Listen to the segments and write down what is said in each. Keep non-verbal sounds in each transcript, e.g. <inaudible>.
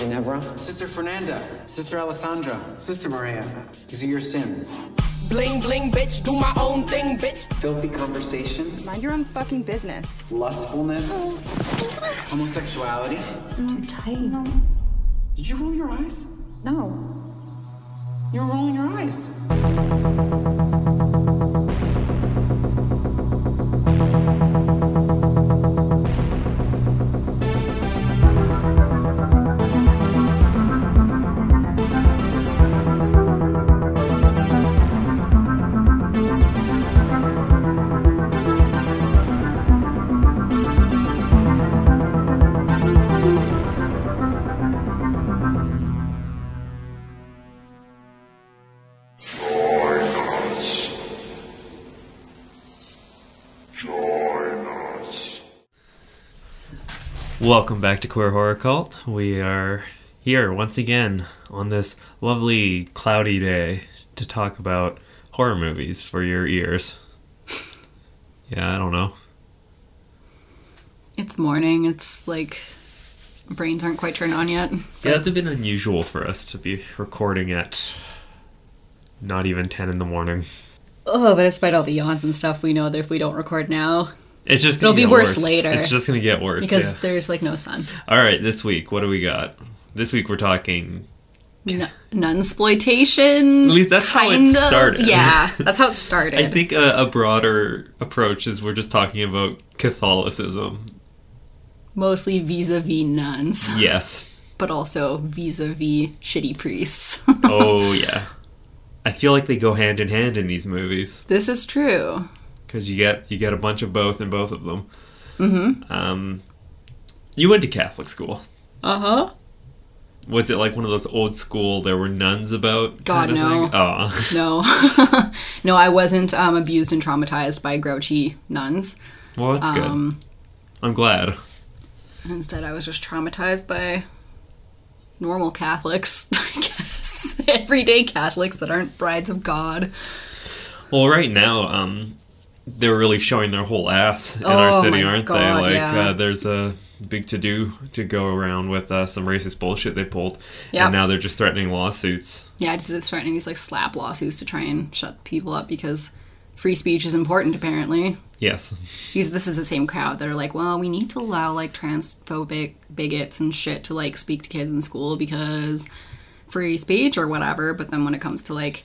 Ginevra. Sister Fernanda, Sister Alessandra, Sister Maria, these are your sins. Bling bling, bitch, do my own thing, bitch. Filthy conversation, Mind your own fucking business. lustfulness, homosexuality. This is too tight. Did you roll your eyes? No. You were rolling your eyes. Welcome back to Queer Horror Cult. We are here once again on this lovely cloudy day to talk about horror movies for your ears. Yeah, I don't know. It's morning. It's like brains aren't quite turned on yet. Yeah, it's a bit unusual for us to be recording at not even 10 in the morning. Oh, but despite all the yawns and stuff, we know that if we don't record now, It's just gonna It'll be worse worse later. It's just gonna get worse. because yeah. there's like no sun. All right, this week, what do we got? This week we're talking. N- nunsploitation. At least that's how it kind of. started. Yeah, <laughs> that's how it started. I think a, a broader approach is we're just talking about Catholicism. Mostly vis-a-vis nuns, Yes. <laughs> but also vis-a-vis shitty priests. <laughs> Oh yeah. I feel like they go hand in hand in these movies this is true. Because you get you get a bunch of both in both of them. Mm-hmm. Um, you went to Catholic school. Uh huh. Was it like one of those old school? There were nuns about. God, no. Oh, <laughs> No, <laughs> no, I wasn't um, abused and traumatized by grouchy nuns. well, that's good. Um, I'm glad. Instead, I was just traumatized by normal Catholics, <laughs> I guess. Everyday Catholics that aren't brides of God. Well, right now, um, they're really showing their whole ass in our Oh city, my aren't God, they? Like, yeah. uh, there's a big to do to go around with uh, some racist bullshit they pulled, Yep. and now they're just threatening lawsuits. Yeah, just threatening these like SLAPP lawsuits to try and shut people up because free speech is important, apparently. Yes, These, this is the same crowd that are like, well, we need to allow like transphobic bigots and shit to like speak to kids in school because free speech or whatever. But then when it comes to like,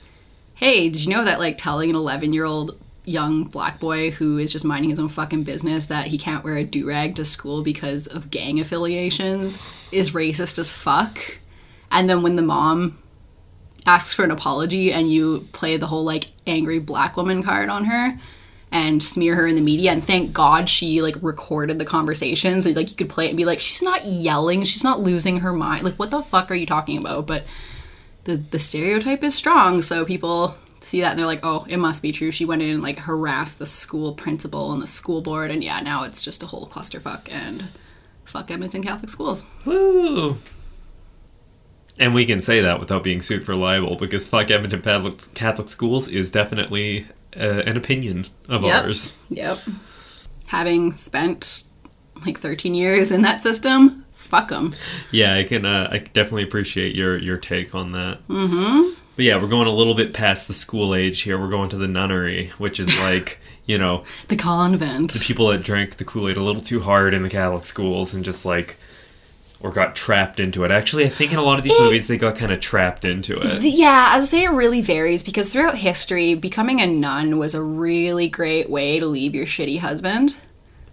hey, did you know that like telling an 11 year old young black boy who is just minding his own fucking business that he can't wear a do rag to school because of gang affiliations is racist as fuck? And then when the mom asks for an apology and you play the whole like angry black woman card on her and smear her in the media and thank god she like recorded the conversation so like you could play it and be like she's not yelling. She's not losing her mind. Like what the fuck are you talking about? But the the stereotype is strong so people see that and they're like oh it must be true she went in and like harassed the school principal and the school board and yeah now it's just a whole clusterfuck and fuck edmonton catholic schools woo. And we can say that without being sued for libel because fuck Edmonton Catholic, Catholic schools is definitely uh, an opinion of Yep. ours. Yep. Having spent like 13 years in that system, fuck them. Yeah, I can. Uh, I definitely appreciate your your take on that. Mm-hmm. But yeah, we're going a little bit past the school age here. We're going to the nunnery, which is <laughs> like you know The convent. the people that drank the Kool Aid a little too hard in the Catholic schools and just like or got trapped into it. Actually, I think in a lot of these movies they got kind of trapped into it. The- yeah, I would say it really varies because throughout history, becoming a nun was a really great way to leave your shitty husband.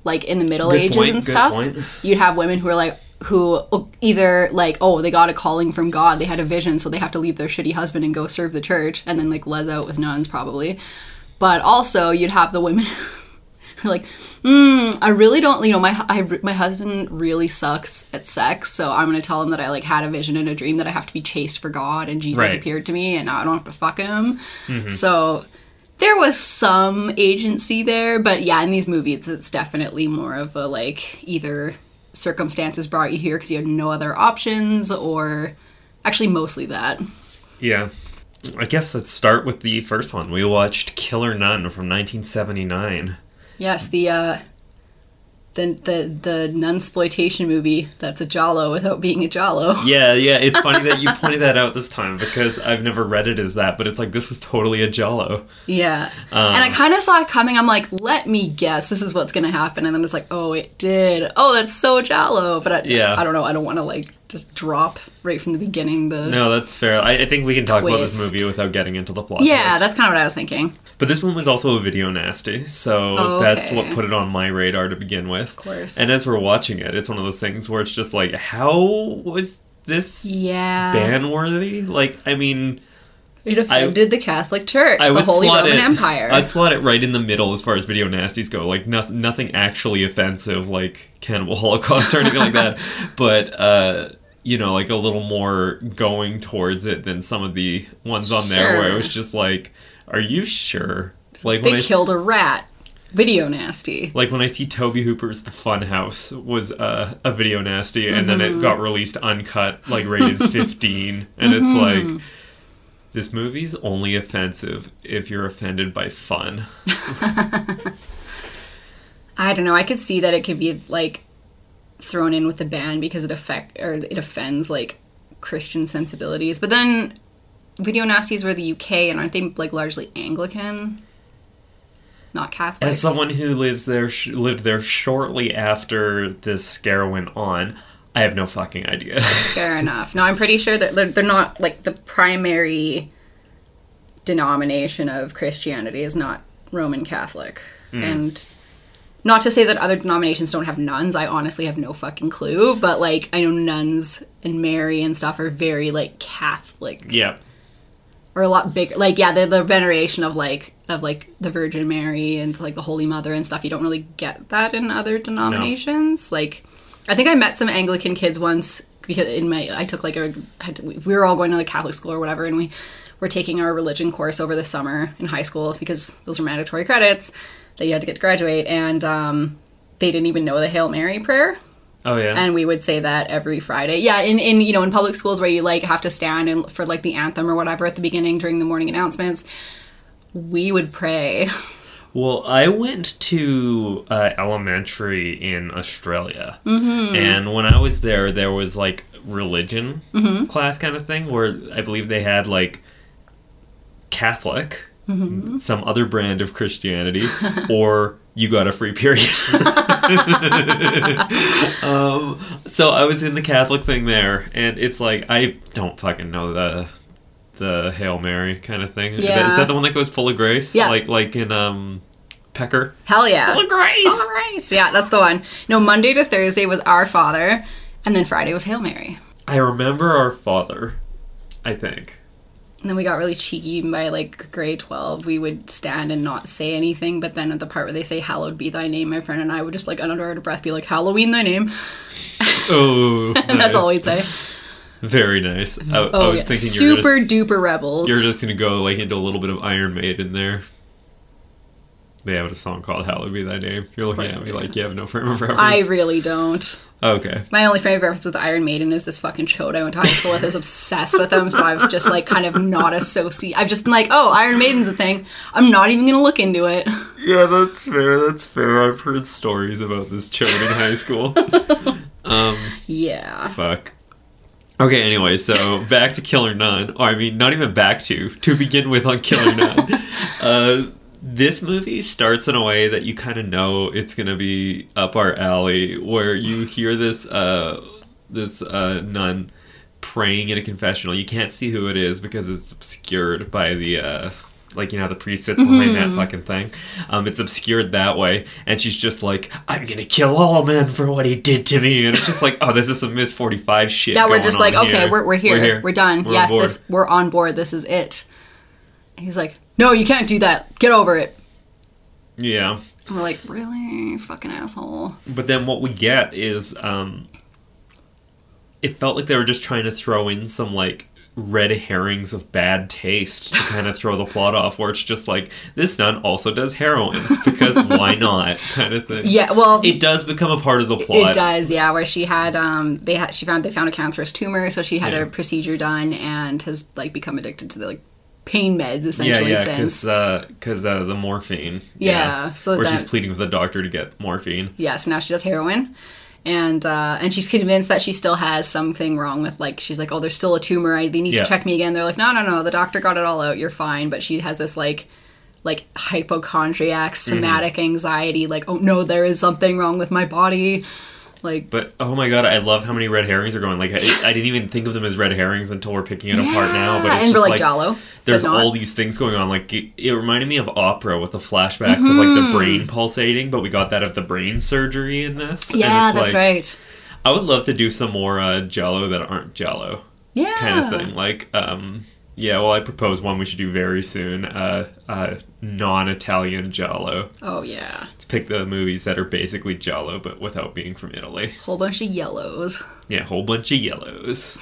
Like in the Middle Good Ages point, and stuff, point. you'd have women who are like, who either like, oh, they got a calling from God, they had a vision, so they have to leave their shitty husband and go serve the church, and then like les out with nuns probably. But also, you'd have the women who <laughs> are like, mm, I really don't, you know, my I, my husband really sucks at sex, so I'm gonna tell him that I like had a vision and a dream that I have to be chaste for God, and Jesus Right. appeared to me, and now I don't have to fuck him. So there was some agency there, but yeah, in these movies, it's definitely more of a like either circumstances brought you here because you had no other options, or actually mostly that. Yeah. I guess let's start with the first one. We watched Killer Nun from 1979. Yes, the uh, the the the nunsploitation movie that's a giallo without being a giallo. <laughs> Yeah, yeah. It's funny that you <laughs> pointed that out this time because I've never read it as that, but it's like this was totally a giallo. Yeah. Um, and I kind of saw it coming. I'm like, let me guess, this is what's going to happen. And then it's like, oh, it did. Oh, that's so giallo. But I, Yeah. I don't know. I don't want to like just drop right from the beginning the. No, that's fair. I, I think we can talk about this movie without getting into the plot. Yeah, twist. that's kind of what I was thinking. But this one was also a video nasty, so Oh, that's what put it on my radar to begin with. Of course. And as we're watching it, it's one of those things where it's just like, how was this Yeah. ban worthy? Like, I mean, It offended the Catholic Church, I the Holy Roman it. Empire. I'd slot it right in the middle as far as video nasties go. Like, nothing, nothing actually offensive, like Cannibal Holocaust or anything like that. <laughs> But uh, you know, like a little more going towards it than some of the ones on there where it was just like, are you sure? Like they I killed a rat. Video nasty. like when I see Tobe Hooper's The Fun House was uh, a video nasty, and then it got released uncut, like rated <laughs> 15, and it's like this movie's only offensive if you're offended by fun. <laughs> I don't know. I could see that it could be like thrown in with the ban because it affect or it offends like Christian sensibilities. But then video nasties were the UK and aren't they like largely Anglican? Not Catholic. As someone who lives there, sh- lived there shortly after this scare went on, I have no fucking idea. <laughs> Fair enough. No, I'm pretty sure that they're, they're not like the primary denomination of Christianity is not Roman Catholic. Mm. And not to say that other denominations don't have nuns. I honestly have no fucking clue. But like, I know nuns and Mary and stuff are very like Catholic yeah. or a lot bigger. Like, yeah, the, the veneration of like of like the Virgin Mary and like the Holy Mother and stuff. You don't really get that in other denominations. Like, I think I met some Anglican kids once because in my I took like a had to, we were all going to the Catholic school or whatever, and we were taking our religion course over the summer in high school because those were mandatory credits that you had to get to graduate, and um, they didn't even know the Hail Mary prayer Oh yeah. and we would say that every Friday. Yeah, in, in you know in public schools where you like have to stand and for like the anthem or whatever at the beginning during the morning announcements, we would pray. Well, I went to uh, elementary in Australia, and when I was there, there was like religion class kind of thing where I believe they had like Catholic, some other brand of Christianity, <laughs> or you got a free period. <laughs> um, so I was in the Catholic thing there, and it's like I don't fucking know the the Hail Mary kind of thing. Yeah. Is that the one that goes full of grace? Yeah. Like like in um Pecker. Hell yeah. Full of grace. All right. Yeah, that's the one. No, Monday to Thursday was Our Father, and then Friday was Hail Mary. I remember our father. I think. And then we got really cheeky by like grade 12. We would stand and not say anything, but then at the part where they say, Hallowed be thy name, my friend and I would just like under our breath be like, Halloween thy name. Oh, <laughs> And that's all we'd say. Very nice. I, I Oh, was yeah. thinking Super just, duper rebels. you're just gonna go like into a little bit of Iron Maiden there. They have a song called "Hallowed Be Thy Name." You're looking at me like you have no frame of reference. I really don't. okay. My only frame of reference with Iron Maiden is this fucking chode I went to high school with is obsessed with them, so I've just like kind of not associate. I've just been like, oh, Iron Maiden's a thing. I'm not even gonna look into it. Yeah, that's fair. That's fair. I've heard stories about this chode in high school. <laughs> um, Yeah. fuck. Okay, anyway, so back to Killer Nun. Or, I mean, not even back to. To begin with on Killer Nun. <laughs> uh, this movie starts in a way that you kind of know it's going to be up our alley, where you hear this, uh, this uh, nun praying in a confessional. You can't see who it is because it's obscured by the. Uh, like you know, the priest sits behind that fucking thing. Um, it's obscured that way, and she's just like, "I'm gonna kill all men for what he did to me," and it's just like, "Oh, this is some Miss Forty Five shit." Yeah, we're just like, okay, here. we're, we're here. We're, done. We're yes, this we're on board. This is it. And he's like, no, you can't do that. Get over it. Yeah, And we're like, really, fucking asshole. but then what we get is, um, it felt like they were just trying to throw in some like red herrings of bad taste to kind of <laughs> throw the plot off, where it's just like this nun also does heroin because why <laughs> not, kind of thing. Yeah, well, It does become a part of the plot. It does, yeah. Where she had, um, they had, she found they found a cancerous tumor, so she had Yeah. a procedure done and has like become addicted to the like pain meds essentially yeah, since. because because uh, the morphine. Yeah, so where she's pleading with the doctor to get morphine. yeah, so now she does heroin. And uh, and she's convinced that she still has something wrong with like she's like oh there's still a tumor I, they need Yeah. to check me again they're like no no no the doctor got it all out you're fine but she has this like like hypochondriac Mm-hmm. somatic anxiety like oh no there is something wrong with my body like But oh my god, I love how many red herrings are going. Like I, I didn't even think of them as red herrings until we're picking it apart now. But Yeah, it's and just like, like giallo, There's all these things going on. Like it, it reminded me of opera with the flashbacks of like Mm-hmm. the brain pulsating, but we got that of the brain surgery in this. And yeah that's like- right I would love to do some more uh, giallo that aren't giallo yeah kind of thing. Like, um, yeah. Well, I propose one we should do very soon. Uh, uh, non-Italian giallo. oh yeah Let's pick the movies that are basically giallo, but without being from Italy. whole bunch of yellows Yeah, a whole bunch of yellows.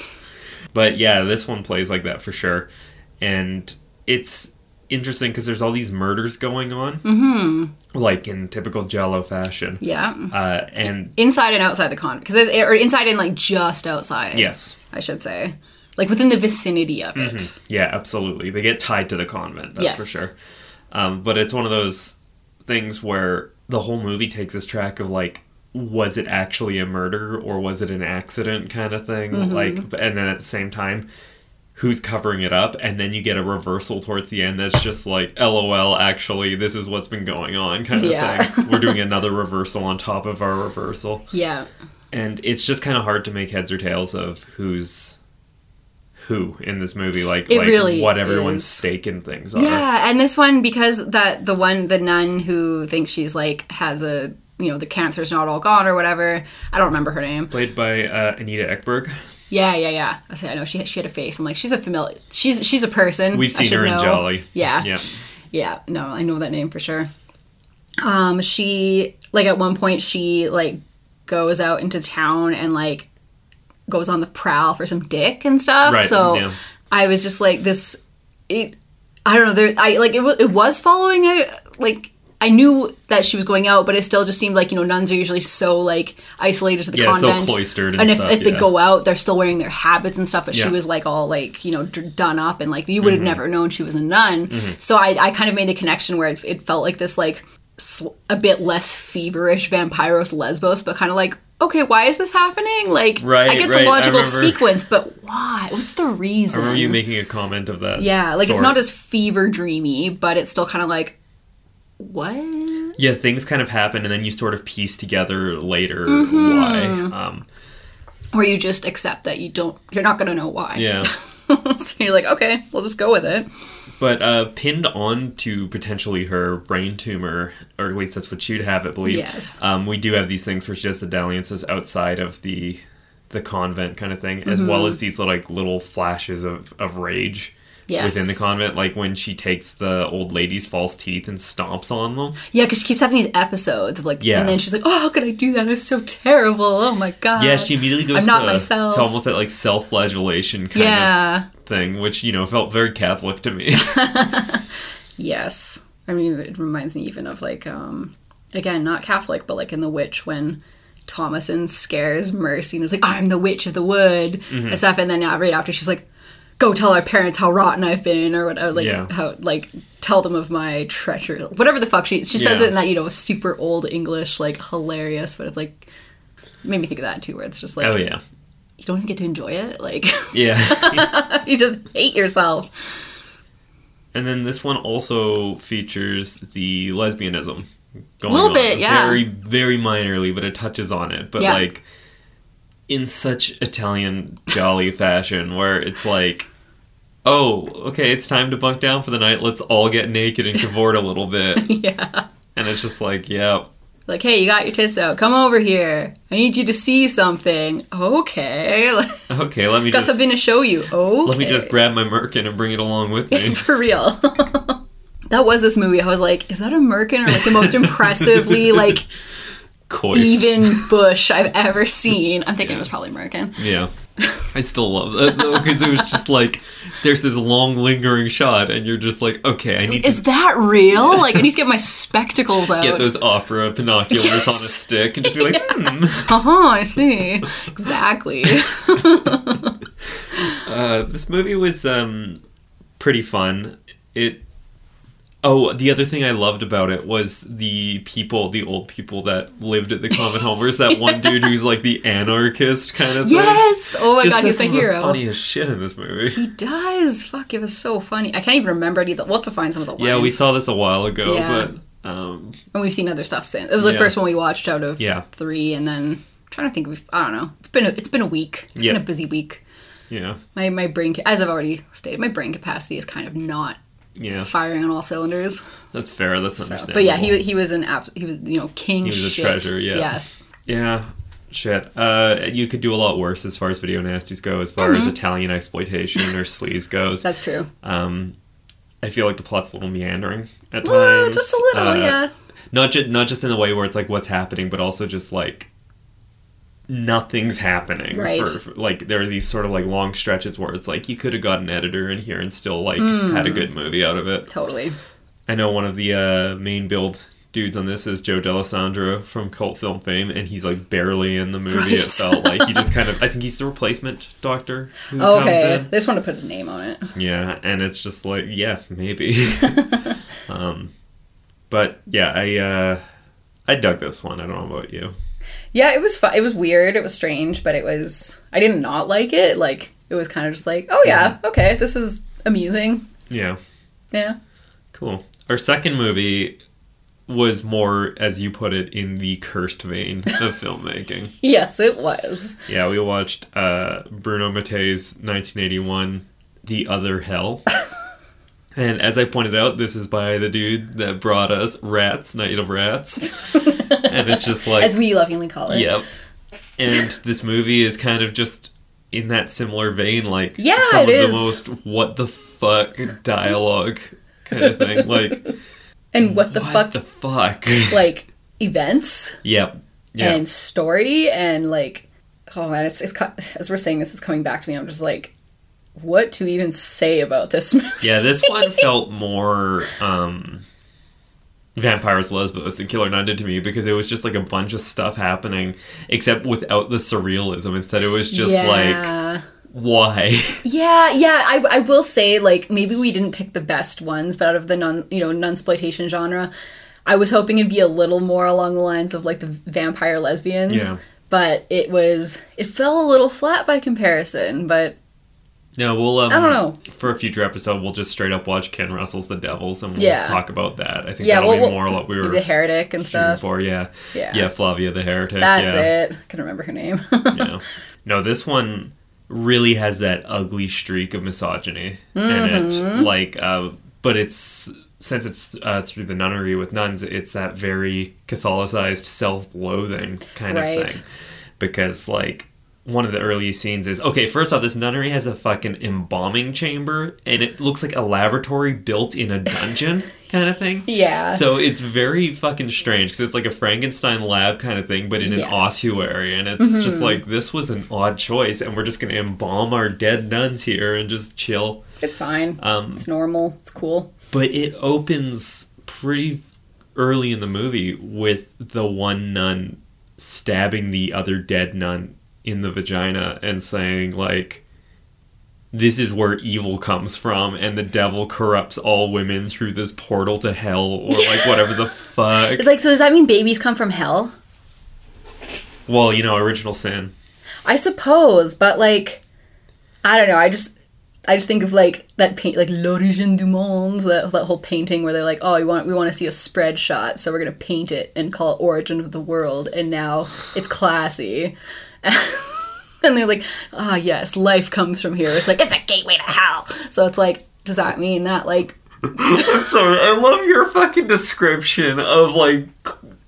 But yeah, this one plays like that for sure. And it's interesting because there's all these murders going on. Mm-hmm. Like in typical giallo fashion. yeah Uh, and inside and outside the convent because or inside and like just outside yes, I should say like within the vicinity of it Mm-hmm. yeah, absolutely. They get tied to the convent, that's Yes. for sure. Um, but it's one of those things where the whole movie takes this track of like, was it actually a murder or was it an accident kind of thing? Mm-hmm. Like, and then at the same time, who's covering it up? And then you get a reversal towards the end that's just like, lol, actually, this is what's been going on kind of Yeah. thing. We're doing another reversal on top of our reversal. yeah And it's just kind of hard to make heads or tails of who's who in this movie like It like really what everyone's is. stake in things are. Yeah, and this one because that the one the nun who thinks she's like has a you know the cancer's not all gone or whatever. I don't remember her name. Played by uh, Anita Ekberg. Yeah, yeah, yeah. I say I know she she had a face. I'm like she's a familiar. She's she's a person. We've seen her in. Jolly. Yeah, Yeah. yeah. No, I know that name for sure. Um, she like at one point she like goes out into town and like goes on the prowl for some dick and stuff. Right, So yeah. I was just like this. It. I don't know. There. I like it. It was following a like. I knew that she was going out, but it still just seemed like you know nuns are usually so like isolated to the Yeah, so convent, cloistered and if, stuff, if they go out, they're still wearing their habits and stuff. But she was like all like you know d- done up and like you would have Mm-hmm. never known she was a nun. So I, I kind of made the connection where it, it felt like this like sl- a bit less feverish Vampyros Lesbos, but kind of like okay, why is this happening? Like Right, I get right, the logical sequence, but why? What's the I reason? remember you making a comment of that. yeah, like it's not as fever dreamy, but it's still kind of like what? Yeah, things kind of happen and then you sort of piece together later Mm-hmm. why. Um, Or you just accept that you don't, you're not gonna know why. yeah. <laughs> <laughs> so you're like, okay, we'll just go with it. But uh, pinned on to potentially her brain tumor, or at least that's what she'd have it believe. Yes. Um, we do have these things where she has the dalliances outside of the the convent kind of thing, as Mm-hmm. well as these like little flashes of, of rage Yes. within the convent, like when she takes the old lady's false teeth and stomps on them. Yeah, because she keeps having these episodes of like, Yeah. and then she's like, oh, how could I do that? It was so terrible. Oh my god. Yeah, she immediately goes I'm not to, myself. to almost that like self-flagellation kind Yeah. of thing, which you know felt very Catholic to me. <laughs> <laughs> Yes. I mean, it reminds me even of like, um, again, not Catholic, but like in The Witch when Thomasin scares Mercy and is like, I'm the witch of the wood Mm-hmm. and stuff. And then right after she's like, go tell our parents how rotten I've been or whatever, like, Yeah. how, like, tell them of my treachery. Whatever the fuck she, she says it in that, you know, super old English, like, hilarious, but it's like, made me think of that too, where it's just like, oh yeah, you don't even get to enjoy it. Like, yeah. <laughs> you just hate yourself. And then this one also features the lesbianism. Going a Little on. bit, yeah. Very, very minorly, but it touches on it. But Yeah. like in such Italian giallo fashion, where it's like, oh, okay, it's time to bunk down for the night. Let's all get naked and cavort a little bit. <laughs> yeah. And it's just like, yeah, like, hey, you got your tits out. Come over here. I need you to see something. Okay. <laughs> okay, let me got just something to show you. Okay. let me just grab my merkin and bring it along with <laughs> me. For real. that was this movie. I was like, is that a merkin or like the most impressively like Coiffed. even bush I've ever seen? I'm thinking it was probably merkin. Yeah. <laughs> I still love that though, because it was just like there's this long lingering shot, and you're just like, okay, I need Is to that real? Like, I need to get my spectacles <laughs> out. get those opera binoculars Yes. on a stick and just be like, <laughs> hmm. Uh huh. I see. Exactly. Uh, this movie was um, pretty fun. It. Oh, the other thing I loved about it was the people, the old people that lived at the common <laughs> home. There's that one dude who's like the anarchist kind of thing. Yes! Oh my Just god, he's a of the hero. funniest shit in this movie. He does. Fuck, it was so funny. I can't even remember it either. We'll have to find some of the lines. Yeah, we saw this a while ago, Yeah. but um, and we've seen other stuff since. It was the Yeah. first one we watched out of Yeah. three, and then I'm trying to think. We've I don't know. It's been a, it's been a week. It's Yeah. been a busy week. yeah, My my brain, as I've already stated, my brain capacity is kind of not yeah, firing on all cylinders. that's fair. That's So- understandable. but yeah, he he was an abs- he was you know king. He was a treasure, yeah. Yes. Yeah, shit. Uh, you could do a lot worse as far as video nasties go, as far as Italian exploitation or sleaze goes. Mm-hmm. That's true. Um, I feel like the plot's a little meandering at times. just a little, Uh, yeah. Not just not just in the way where it's like what's happening, but also just like nothing's happening. Right. For, for- like there are these sort of like long stretches where it's like you could have got an editor in here and still like Mm. had a good movie out of it. Totally. I know one of the uh, main billed dudes on this is Joe Dallesandro from cult film fame, and he's like barely in the movie. It felt like he just <laughs> kind of. I think he's the replacement doctor who Oh, comes okay. in. They just want to put his name on it. Yeah, and it's just like, yeah, maybe. <laughs> um, but yeah, I uh, I dug this one. I don't know about you. Yeah, it was fun. It was weird. It was strange, but it was. I didn't not like it. Like it was kind of just like, oh yeah, okay, this is amusing. Yeah, Yeah. cool. Our second movie was more, as you put it, in the cursed vein of filmmaking. <laughs> Yes, it was. Yeah, we watched uh, Bruno Mattei's 1981 The Other Hell. <laughs> and as I pointed out, this is by the dude that brought us Rats, Night of Rats. <laughs> and it's just like As we lovingly call it. Yep. And this movie is kind of just in that similar vein, like Yeah, some it of is. the most what the fuck dialogue kind of thing. Like <laughs> And what the what fuck, the fuck? <laughs> like events yep. Yeah. and story and like, oh man, it's, it's as we're saying this is coming back to me. I'm just like, what to even say about this <laughs> movie? Yeah, this one felt more um Vampyros Lesbos than Killer Nun did to me because it was just like a bunch of stuff happening, except without the surrealism. Instead, it was just like, why? <laughs> Yeah, yeah. I, I will say like maybe we didn't pick the best ones, but out of the non you know nunsploitation genre, I was hoping it'd be a little more along the lines of like the vampire lesbians. Yeah. But it was it fell a little flat by comparison. But No, we'll. Um, I don't know. For a future episode, we'll just straight up watch Ken Russell's The Devils, and we'll Yeah. talk about that. I think yeah, that'll well, be well, more what we were the heretic and stuff. for. Yeah, Yeah. yeah. Flavia the Heretic. That's yeah. it. I can remember her name. <laughs> yeah. No, this one really has that ugly streak of misogyny in it. Mm-hmm. Like, uh, but it's since it's uh, through the nunnery with nuns, it's that very Catholicized self-loathing kind Right. of thing. Because like one of the early scenes is okay. First off, this nunnery has a fucking embalming chamber, and it looks like a laboratory built in a dungeon kind of thing. <laughs> Yeah. So it's very fucking strange because it's like a Frankenstein lab kind of thing, but in an Yes. Mm-hmm. ossuary, and it's just like this was an odd choice, and we're just gonna embalm our dead nuns here and just chill. it's fine. Um, it's normal. It's cool. but it opens pretty early in the movie with the one nun stabbing the other dead nun in the vagina and saying like this is where evil comes from and the devil corrupts all women through this portal to hell or like whatever the fuck It's like so. Does that mean babies come from hell? well you know original sin I suppose, but like, I don't know. I just, I just think of like that paint, like L'origine du monde, that that whole painting where they're like, oh, we want we want to see a spread shot, so we're gonna paint it and call it Origin of the World, and now it's <sighs> classy. <laughs> and they're like, ah, yes, life comes from here. It's like it's a gateway to hell. So it's like, does that mean that like <laughs> i'm sorry i love your fucking description of like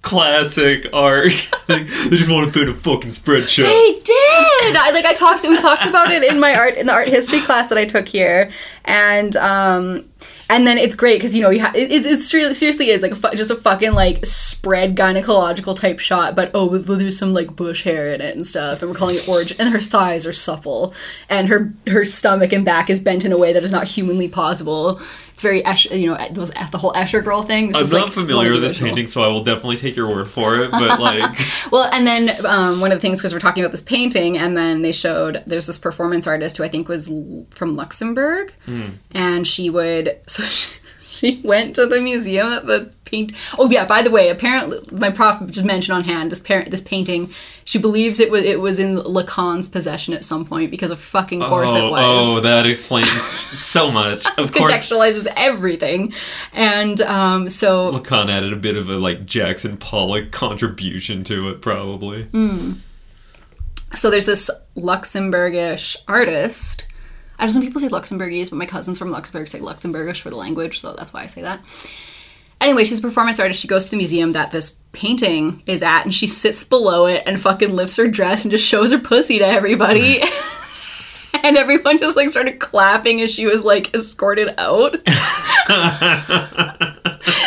classic art <laughs> like, they just want to put a fucking spreadshot They did. I like I talked. We talked about it in my art in the art history class that I took here, and um, and then it's great because you know you ha- it, it, it's really seriously is like a fu- just a fucking like spread gynecological type shot, but oh, there's some like bush hair in it and stuff, and we're calling it orange. And her thighs are supple, and her her stomach and back is bent in a way that is not humanly possible. Very Esh, you know those the whole Escher girl thing. This I'm is, not like, familiar with this painting, so I will definitely take your word for it. But <laughs> like, Well, and then um, one of the things because we're talking about this painting, and then they showed there's this performance artist who I think was from Luxembourg, and she would <laughs> so she, she went to the museum at the paint. Oh yeah, by the way, apparently my prof just mentioned on hand this parent this painting. She believes it was it was in Lacan's possession at some point because of fucking course it oh, was. oh, that explains so much. <laughs> Of This course, contextualizes everything, and um, so Lacan added a bit of a like Jackson Pollock contribution to it, probably. Mm. so there's this Luxembourgish artist. I know some people say Luxembourgese, but my cousins from Luxembourg say Luxembourgish for the language, so that's why I say that. Anyway, she's a performance artist. She goes to the museum that this painting is at, and she sits below it and fucking lifts her dress and just shows her pussy to everybody. <laughs> <laughs> and everyone just like started clapping as she was like escorted out. <laughs>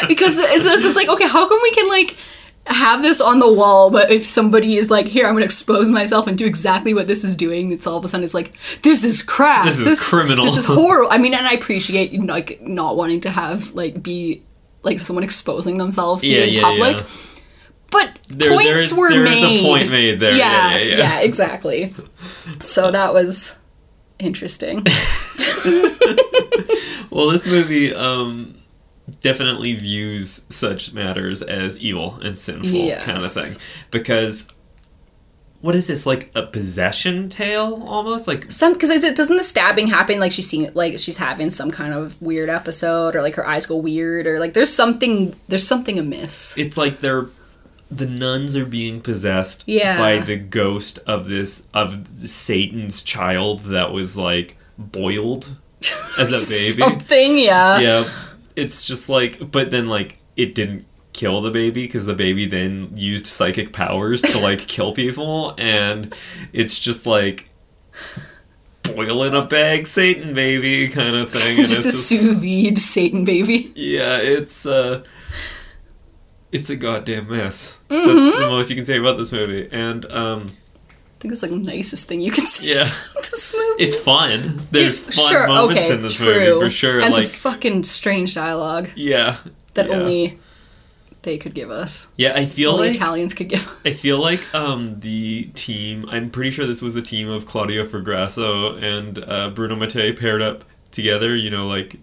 because it's, it's, it's like, okay, how come we can like have this on the wall, but if somebody is like, here, I'm gonna expose myself and do exactly what this is doing, it's all of a sudden it's like, this is crap. This is criminal." This is horrible. I mean, and I appreciate like not wanting to have like be like someone exposing themselves to Yeah, in yeah, public. yeah. But There- points there is- were there is a made. point made there. Yeah, yeah, yeah. exactly. So that was interesting. <laughs> Well, this movie um, definitely views such matters as evil and sinful kind of thing. Because what is this like a possession tale almost? Like some because it doesn't the stabbing happen like she's seeing like she's having some kind of weird episode or like her eyes go weird or like there's something there's something amiss. it's like they're the nuns are being possessed Yeah. by the ghost of this of Satan's child that was like boiled as a <laughs> baby. Something, yeah. yeah it's just like but then like it didn't kill the baby because the baby then used psychic powers to like <laughs> kill people and it's just like boil in a bag satan baby kind of thing <laughs> just a it's sous vide Satan baby. yeah it's uh it's a goddamn mess Mm-hmm. that's the most you can say about this movie and um think it's like the nicest thing you can say yeah this movie. it's fun there's It- fun moments in this movie for sure And like some fucking strange dialogue yeah that yeah. only they could give us. yeah i feel Only like Italians could give. I feel like um, the team. I'm pretty sure this was the team of Claudio Fragasso and uh, Bruno Mattei paired up together. You know, like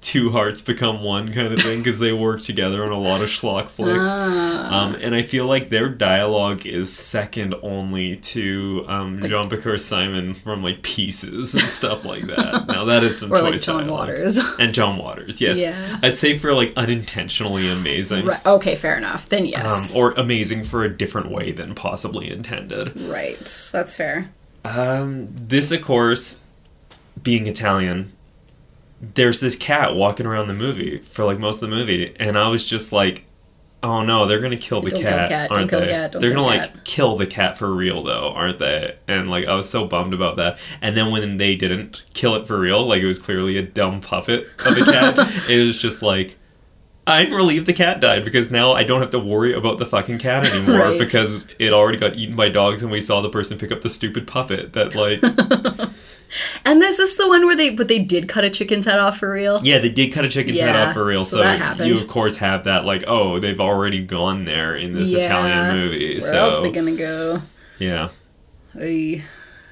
two hearts become one kind of thing because they work together on a lot of schlock flicks. Um, and I feel like their dialogue is second only to um, Juan Piquer Simón from like Pieces and stuff like that. <laughs> Now that is some Or choice like John dialogue. Waters. <laughs> and John Waters. Yes, Yeah. I'd say for like unintentionally amazing. right. Okay, fair enough. Then yes. Um, or amazing for a different way than possibly intended. right. That's fair. Um, this, of course, being Italian, there's this cat walking around the movie for like most of the movie, and I was just like, "Oh no, they're gonna kill the Don't kill the cat, cat, aren't the they? cat, they're gonna the like cat." kill the cat for real, though, aren't they?" And like, I was so bummed about that. And then when they didn't kill it for real, like it was clearly a dumb puppet of a cat. <laughs> it was just like. I'm relieved the cat died because now I don't have to worry about the fucking cat <laughs> anymore Right. because it already got eaten by dogs and we saw the person pick up the stupid puppet that like <laughs> And this is the one where they but they did cut a chicken's head off for real. yeah they did cut a chicken's head off for real so so, you of course have that like oh they've already gone there in this Italian movie Where so else they gonna go? yeah Oy.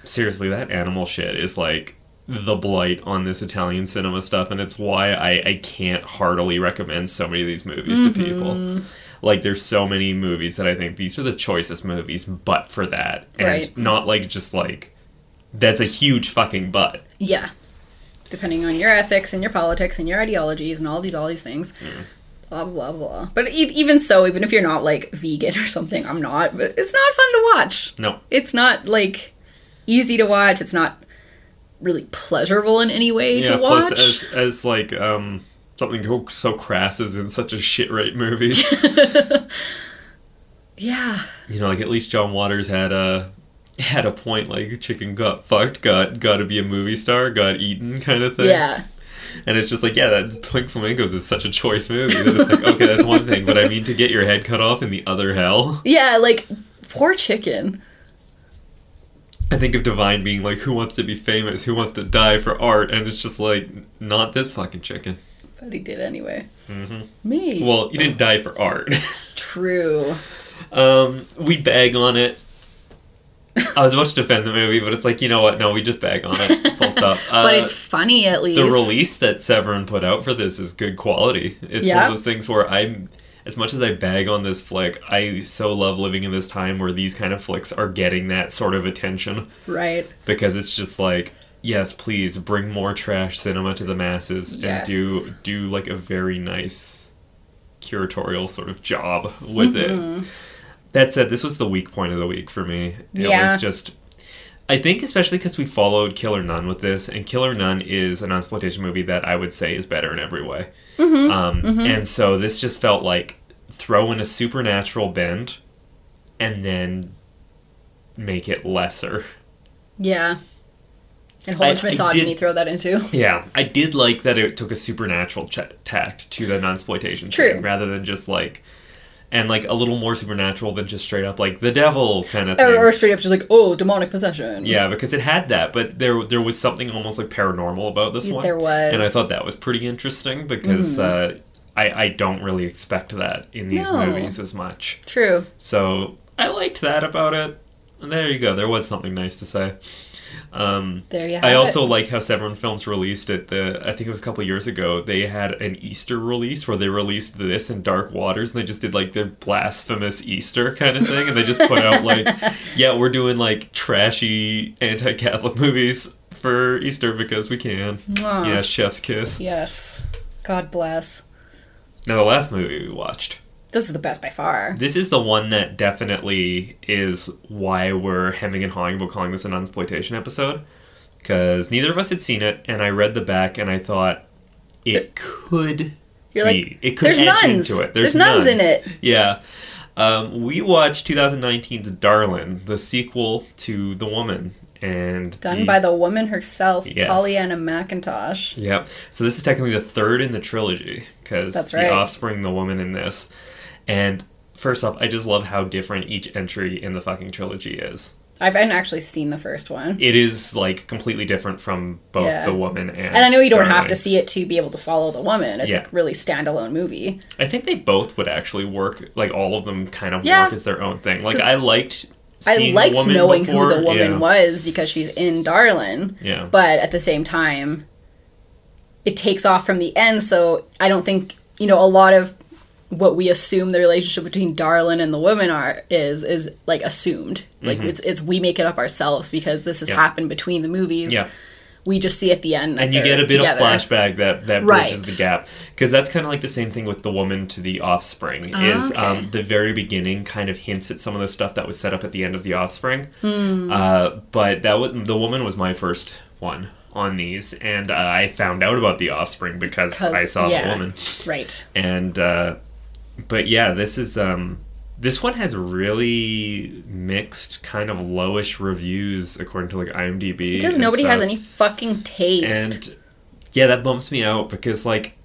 seriously that animal shit is like the blight on this Italian cinema stuff and it's why I, I can't heartily recommend so many of these movies Mm-hmm. to people like there's so many movies that I think these are the choicest movies but for that and Right. not like just like that's a huge fucking but Yeah. Depending on your ethics and your politics and your ideologies and all these all these things. Blah blah blah. But e- even so, even if you're not like vegan <laughs> or something, I'm not. But it's not fun to watch. no It's not like easy to watch. It's not really pleasurable in any way yeah to watch. plus as as like um something so- crass as in such a shit rate movie <laughs> yeah. you know like at least John Waters had a <laughs> had a point like chicken got fucked got got to be a movie star got eaten kind of thing Yeah. and it's just like yeah that Pink Flamingos is such a choice movie that it's like okay that's one thing but I mean to get your head cut off in the other hell <laughs> Yeah, like poor chicken. I think of Divine being like, "Who wants to be famous? Who wants to die for art?" And it's just like, not this fucking chicken. But he did anyway. Mm-hmm. Me. Well, he didn't die for art. <laughs> True. um, we bag on it. I was about to defend the movie, but it's like, you know what? No, we just bag on it. Full stop. <laughs> But Uh, it's funny at least. the release that Severin put out for this is good quality. It's one of those things where I'm, as much as I bag on this flick, I so love living in this time where these kind of flicks are getting that sort of attention Right. because it's just like, yes, please bring more trash cinema to the masses Yes. and do do like a very nice curatorial sort of job with Mm-hmm. it. That said, this was the weak point of the week for me. It Yeah. was just I think especially because we followed Killer Nun with this, and Killer Nun is an exploitation movie that I would say is better in every way. Mm-hmm. Um, And so this just felt like throw in a supernatural bend, and then make it lesser. Yeah. And how much misogyny did- throw that into? Yeah, I did like that it took a supernatural ch- tact to the nunsploitation True. thing, rather than just like, and like a little more supernatural than just straight up like the devil kind of thing. Or, or straight up just like, oh, demonic possession. Yeah, because it had that, but there there was something almost like paranormal about this one. there was. And I thought that was pretty interesting because uh, I I don't really expect that in these No. movies as much. True. So I liked that about it. And there you go. There was something nice to say. Um, There you I also it. like how Severin Films released it. The I think it was a couple years ago. They had an Easter release where they released this in Dark Waters, and they just did like the blasphemous Easter kind of thing, and they just put out like, <laughs> yeah, we're doing like trashy anti-Catholic <laughs> movies for Easter because we can. Mwah. Yeah, Chef's Kiss. Yes. God bless. Now the last movie we watched. This is the best by far. This is the one that definitely is why we're hemming and hawing about calling this an unsploitation episode. Because neither of us had seen it, and I read the back and I thought it could You're be. like, it could there's edge nuns. into it. There's nuns in it. Yeah. Um, we watched 2019's Darlin, the sequel to The Woman. and Done by the woman herself, Yes. Pollyanna McIntosh. Yep. So this is technically the third in the trilogy because That's the right. offspring, the woman in this, and first off, I just love how different each entry in the fucking trilogy is. I haven't actually seen the first one. It is like completely different from both Yeah. the woman and. And I know you don't have to see it to be able to follow the woman. It's Yeah. a really standalone movie. I think they both would actually work. Like all of them kind of Yeah. work as their own thing. Like I liked. I seeing the liked woman knowing before. who the woman was because she's in Darlin. Yeah. But at the same time, it takes off from the end. So I don't think you know a lot of what we assume the relationship between Darlin and the woman are is is like assumed. Like it's it's we make it up ourselves because this has Mm-hmm. Yeah. happened between the movies. Yeah. We just see at the end, and you get a bit together. of flashback that that Right. bridges the gap because that's kind of like the same thing with the woman to the offspring is Ah, okay. um, the very beginning kind of hints at some of the stuff that was set up at the end of the offspring Hmm. uh, but that was the woman was my first one on these and uh, i found out about the offspring because i saw yeah. the woman Right. and uh, but yeah this is um this one has really mixed kind of lowish reviews according to like imdb Because and nobody has any fucking taste. And yeah, that bumps me out because like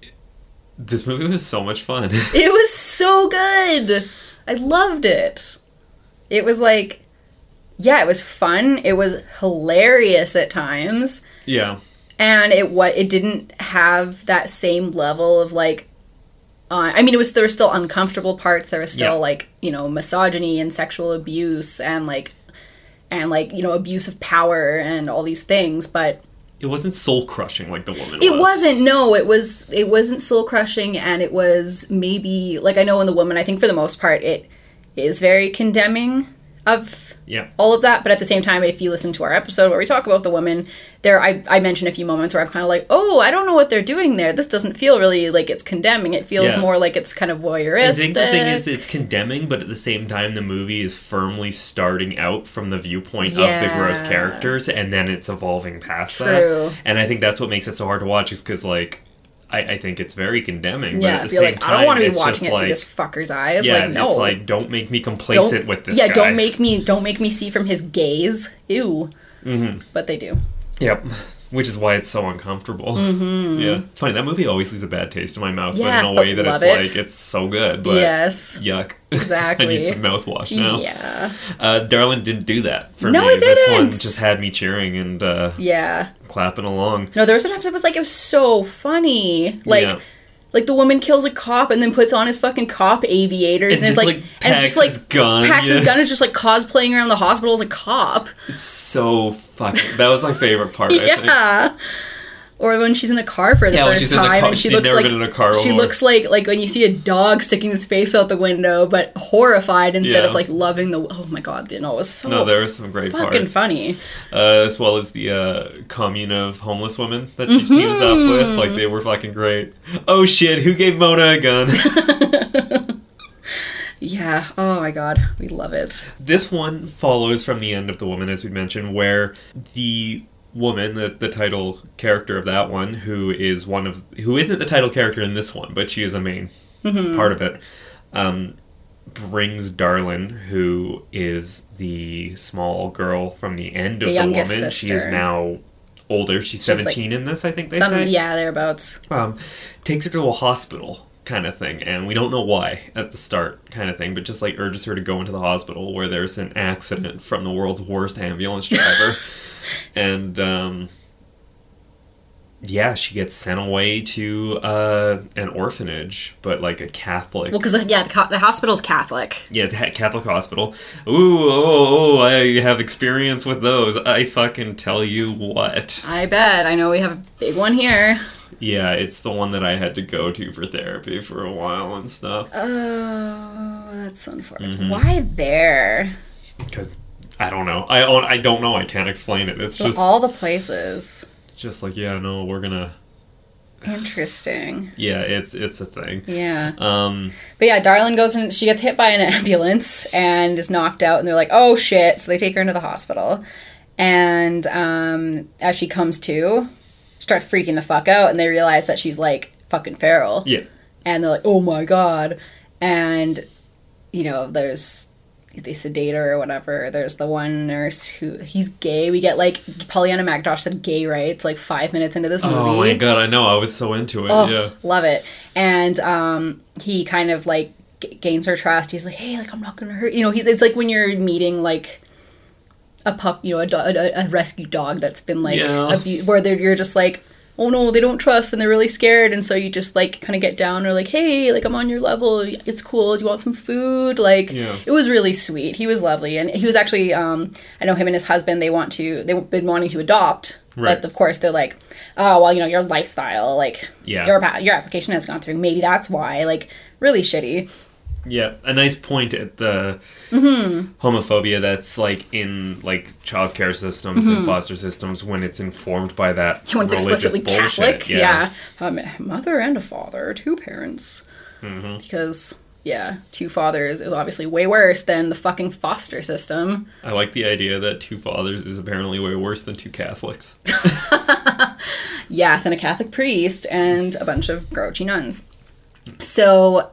this movie was so much fun. <laughs> It was so good. I loved it. It was like, yeah, it was fun. It was hilarious at times, yeah. and it what it didn't have that same level of like. Uh, I mean, it was there were still uncomfortable parts. There was still Yeah. like you know misogyny and sexual abuse and like, and like you know abuse of power and all these things, but It wasn't soul crushing like the woman It was. wasn't. No, it was. It wasn't soul crushing, and it was maybe like I know in the woman. I think for the most part, it is very condemning of Yeah. all of that. But at the same time, if you listen to our episode where we talk about the woman, there I I mentioned a few moments where I'm kind of like, oh, I don't know what they're doing there. This doesn't feel really like it's condemning. It feels Yeah. more like it's kind of voyeuristic. I think the thing is it's condemning, but at the same time the movie is firmly starting out from the viewpoint of the gross characters and then it's evolving past True. that. And I think that's what makes it so hard to watch is because like I, I think it's very condemning. but yeah, at the be same like, time, I don't want to be watching it like, through this fucker's eyes. Yeah, like, no, it's like don't make me complacent don't with this yeah, guy. don't make me don't make me see from his gaze. Ew. Mm-hmm. But they do. Yep. Which is why it's so uncomfortable. Mm-hmm. Yeah, it's funny that movie always leaves a bad taste in my mouth, Yeah, but in a way that it's it. like it's so good. But yes. yuck, Exactly. <laughs> I need some mouthwash now. Yeah. Uh, Darlin didn't do that for No, me. it This one didn't. just had me cheering and uh, Yeah. clapping along. No, there were sometimes it was like it was so funny. Like Yeah. Like the woman kills a cop and then puts on his fucking cop aviators and, And is like, like, and it's just like his gun, packs his gun is just like cosplaying around the hospital as a cop. It's so fucking. That was my favorite part. I <laughs> think. Yeah. Or when she's in a car for the Yeah, first she's in the time car- and she looks like been in a car she before. looks like like when you see a dog sticking its face out the window, but horrified instead Yeah. of like loving the. Oh my god! You know, it was so No, there were some great fucking parts. funny. uh, as well as the uh, commune of homeless women that she teams up with. Mm-hmm. Like they were fucking great. Oh shit! Who gave Mona a gun? <laughs> <laughs> Yeah. Oh my god, we love it. this one follows from the end of the woman, as we mentioned, where the woman, the the title character of that one, who is one of who isn't the title character in this one, but she is a main Mm-hmm. part of it. Um, brings Darlin, who is the small girl from the end of The the, woman. youngest She is now older. She's, like- seventeen in this, I think they Some say. yeah, thereabouts. um, takes her to a hospital kind of thing and we don't know why at the start kind of thing but just like urges her to go into the hospital where there's an accident from the world's worst ambulance driver <laughs> and um yeah she gets sent away to uh an orphanage but like a catholic Well, because yeah, the, the hospital's Catholic. yeah, the Catholic hospital. Ooh, oh, oh, I have experience with those. I fucking tell you what. I bet. I know we have a big one here. Yeah, it's the one that I had to go to for therapy for a while and stuff. Oh, that's unfortunate. Mm-hmm. Why there? Because I don't know. I don't- I don't know. I can't explain it. It's just all the places. just like yeah, no, we're gonna. Interesting. Yeah, it's it's a thing. Yeah. Um, But yeah, Darlin goes and she gets hit by an <laughs> ambulance and is knocked out, and they're like, "Oh shit!" So they take her into the hospital, and um, as she comes to, starts freaking the fuck out, and they realize that she's like fucking feral, yeah, and they're like, "Oh my god!" And you know, there's they sedate her or whatever. There's the one nurse who he's gay. We get like Pollyanna McIntosh said gay rights like five minutes into this movie. Oh my god, I know. I was so into it. Oh, Yeah. love it. And um, he kind of like g- gains her trust. He's like, hey, like I'm not gonna hurt. You know, he's it's like when you're meeting like a pup, you know, a, do- a, a rescue dog that's been like Yeah. abu- where they're, you're just like. Oh no, they don't trust and they're really scared, and so you just like kind of get down or like, hey, like I'm on your level, it's cool. Do you want some food? Like, Yeah. it was really sweet. He was lovely, and he was actually, um, I know him and his husband. They want to, they've been wanting to adopt, Right. but of course they're like, oh well, you know, your lifestyle, like, Yeah. your your application has gone through. Maybe that's why. Like, really shitty. Yeah, a nice point at the Mm-hmm. homophobia that's like in like child care systems and foster systems when it's informed by that Mm-hmm. When it's religious explicitly bullshit. Catholic, yeah, Um, mother and a father, two parents, because yeah, two fathers is obviously way worse than the fucking foster system. I like the idea that two fathers is apparently way worse than two Catholics. <laughs> Yeah, than a Catholic priest and a bunch of grouchy nuns. So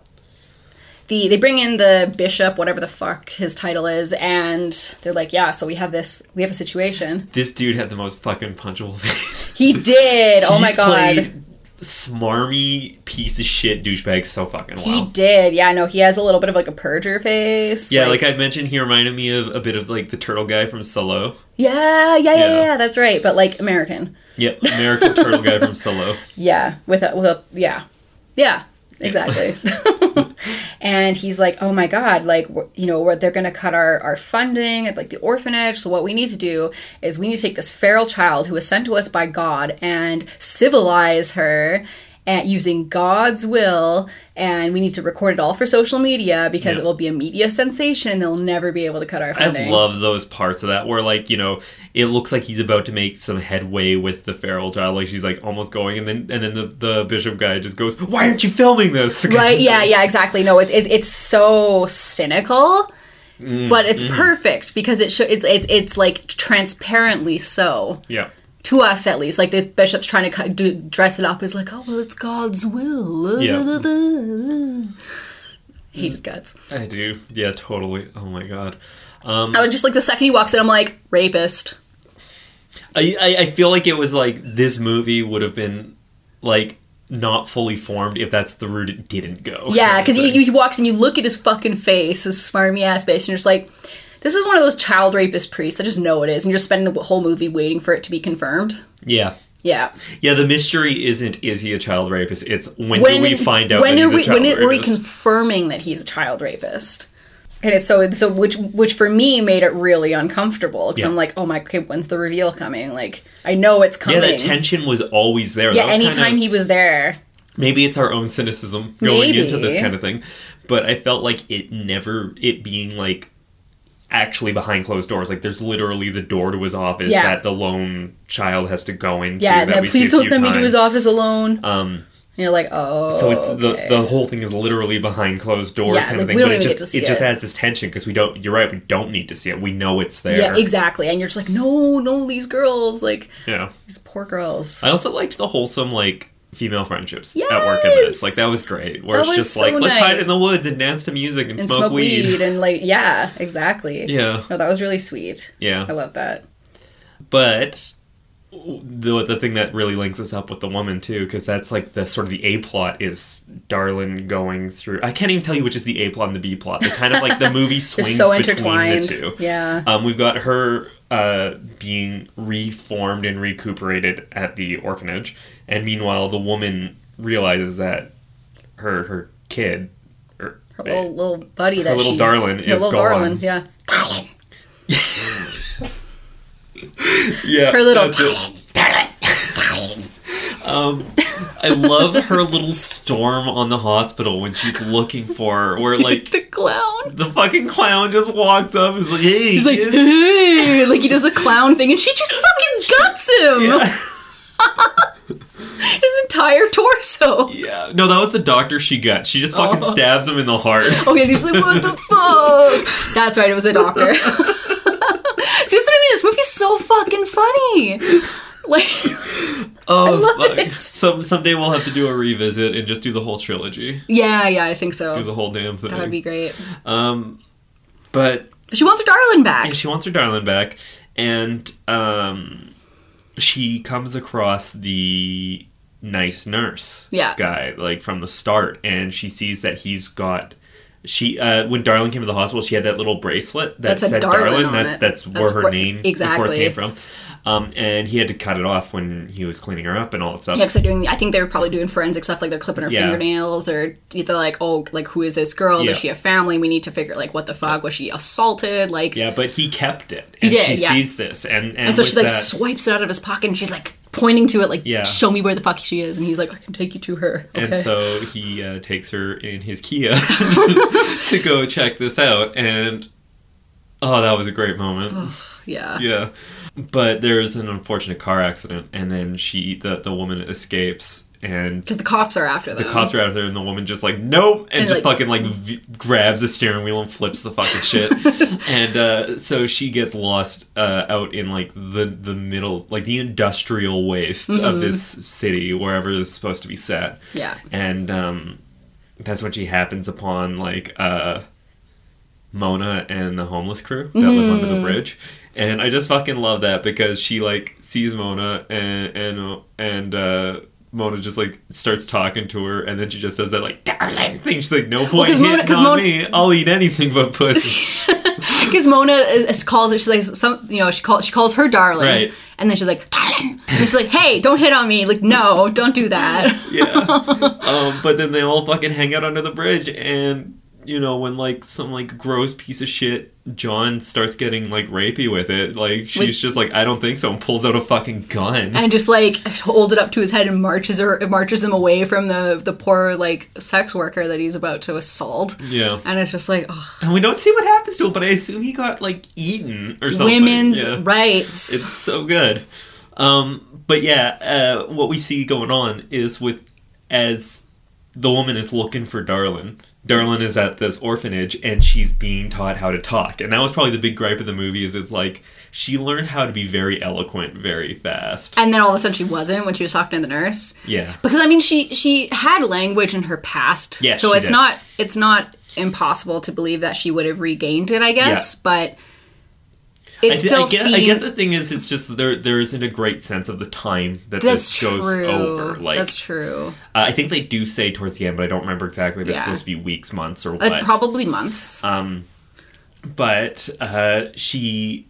the they bring in the bishop, whatever the fuck his title is, and they're like, yeah, so we have this, we have a situation. This dude had the most fucking punchable <laughs> face. He did. Oh He my god. Smarmy piece of shit douchebag so fucking well. He did. Yeah, no, he has a little bit of like a perjure face. yeah, like, I mentioned, he reminded me of a bit of like the turtle guy from Salò. yeah, yeah, yeah, Yeah. yeah, that's right. But like American. Yep, American turtle guy from <laughs> Salò. Yeah, with a with a yeah, yeah, exactly. <laughs> and he's like, "Oh my god, like you know, they're gonna cut our our funding at like the orphanage. So what we need to do is we need to take this feral child who was sent to us by God and civilize her." And using God's will, and we need to record it all for social media because Yeah. it will be a media sensation, and they'll never be able to cut our funding. I love those parts of that where like, you know, it looks like he's about to make some headway with the feral child, like she's like almost going and then and then the, the bishop guy just goes, Why aren't you filming this? <laughs> right yeah yeah exactly no it's it's, it's so cynical Mm, but it's mm-hmm. perfect because it show it's, it's it's like transparently so Yeah. To us at least like the bishop's trying to do, dress it up as like oh well it's god's will Yeah. <laughs> he just guts I do. Yeah, totally. Oh my god. Um i was just like the second he walks in i'm like rapist I, I I feel like it was like this movie would have been like not fully formed if that's the route it didn't go. Yeah, because he, he walks and you look at his fucking face, his smarmy ass face, and you're just like, this is one of those child rapist priests. I just know it is, and you're spending the whole movie waiting for it to be confirmed. yeah. Yeah. Yeah, the mystery isn't is he a child rapist? It's when, do we find out when that are he's we a child when are we confirming that he's a child rapist? And it's so so which which for me made it really uncomfortable because Yeah. I'm like, oh my, okay, when's the reveal coming? Like I know it's coming. yeah, that tension was always there. yeah, was kind anytime of- he was there. maybe it's our own cynicism going into this kind of thing but i felt like it never it being like actually behind closed doors like there's literally the door to his office Yeah. that the lone child has to go into Yeah, that see please don't send me to his office alone. um And you're like, oh. so it's okay. the the whole thing is literally behind closed doors Yeah, kind like, of thing we don't but it just to see it just adds this tension because we don't you're right we don't need to see it we know it's there yeah, exactly. And you're just like, no, no, these girls, like yeah these poor girls. i also liked the wholesome like female friendships at work in this like that was great where That it's was just so like let's hide in the woods and dance to music and, and smoke, weed. and like, yeah, exactly. yeah No, that was really sweet. yeah I love that. But the the thing that really links us up with the woman too, because that's like the sort of the A plot is Darlin going through. I can't even tell you which is the A plot and the B plot. They kind of like the <laughs> movie swings so between the two. Yeah. Um, we've got her uh, being reformed and recuperated at the orphanage, and meanwhile the woman realizes that her her kid. Or, Her little, little buddy that little she, darling her is little gone. darling, yeah. yeah, Her little that's it. <laughs> Um, I love her little storm on the hospital when she's looking for her, where <laughs> like the clown. the fucking clown just walks up and is like, "Hey, He's like, "Hey," like he does a clown thing, and she just fucking guts him. Yeah. <laughs> Entire torso. yeah." No, that was the doctor she got. She just fucking Oh. stabs him in the heart. Okay, and he's like, what the <laughs> fuck? That's right, it was the doctor. <laughs> <laughs> See, that's what I mean. This movie's so fucking funny. Like, Oh, love fuck. it. Some someday we'll have to do a revisit and just do the whole trilogy, yeah, yeah, I think so. do the whole damn thing. That would be great. Um, but But she wants her darling back. and she wants her darling back, and um, she comes across the nice nurse Yeah. guy like from the start, and she sees that he's got. She uh, when Darlin came to the hospital, she had that little bracelet that That said said Darlin That, that's where That's her name, of exactly. course, came from. Um, and he had to cut it off when he was cleaning her up and all that stuff. Yeah, because they're doing. I think they're probably doing forensic stuff. Like they're clipping her Yeah. fingernails. They're they're like, oh, like who is this girl? Yeah. Does she have family? We need to figure like what the fuck was she assaulted? Like, Yeah, but he kept it. He did, She yeah. sees this, and and, and so she like that, swipes it out of his pocket, and she's like pointing to it, like, Yeah. show me where the fuck she is. And he's like, I can take you to her. Okay. And so he uh, takes her in his Kia <laughs> <laughs> to go check this out, and oh, that was a great moment. yeah. yeah, but there's an unfortunate car accident, and then she, the the woman, escapes, and Because the cops are after them. the cops are after there, and the woman just like nope, and, And, just like- fucking like v- grabs the steering wheel and flips the fucking shit, <laughs> and uh, so she gets lost uh, out in like the the middle, like the industrial wastes Mm-hmm. of this city, wherever it's supposed to be set Yeah. and um, that's when she happens upon like uh, Mona and the homeless crew that live under the bridge, and I just fucking love that because she like sees Mona and and and uh, Mona just like starts talking to her, and then she just does that like darling thing. She's like, "No point Mona- hitting 'cause on Mona- me. I'll eat anything but pussy." <laughs> Because Mona is, calls it. she's like, some, you know, she calls she calls her darling, Right. and then she's like, darling, and she's like, hey, don't hit on me, like, no, don't do that. yeah. <laughs> Um, but then they all fucking hang out under the bridge, and you know when like some like gross piece of shit John starts getting like rapey with it, like she's just like I don't think so, and pulls out a fucking gun. and just like holds it up to his head and marches her marches him away from the the poor like sex worker that he's about to assault. yeah, And it's just like oh, and we don't see what happens to him, but I assume he got like eaten or something. women's Yeah. rights. It's so good. Um, but yeah, uh, what we see going on is with as the woman is looking for Darlin. Darlin is at this orphanage and she's being taught how to talk. And that was probably the big gripe of the movie is it's like she learned how to be very eloquent very fast. and then all of a sudden she wasn't when she was talking to the nurse. Yeah. Because I mean she she had language in her past. Yes, so she it's did. not it's not impossible to believe that she would have regained it, I guess. Yeah. But it I, still I guess, seems I guess the thing is, it's just there. There isn't a great sense of the time that that's this goes true. over. Like, that's true. uh, I think they do say towards the end, but I don't remember exactly if it's supposed to be weeks, months, or Uh, what. probably months. Um, but uh, she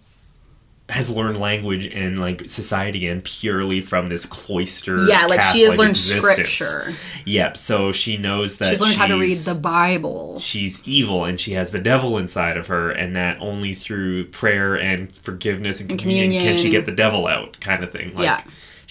has learned language and like society and purely from this cloister. yeah, like she has learned existence. scripture. Yep. So she knows that She's learned how to read the Bible. she's evil and she has the devil inside of her and that only through prayer and forgiveness and communion, can she get the devil out kind of thing like Yeah.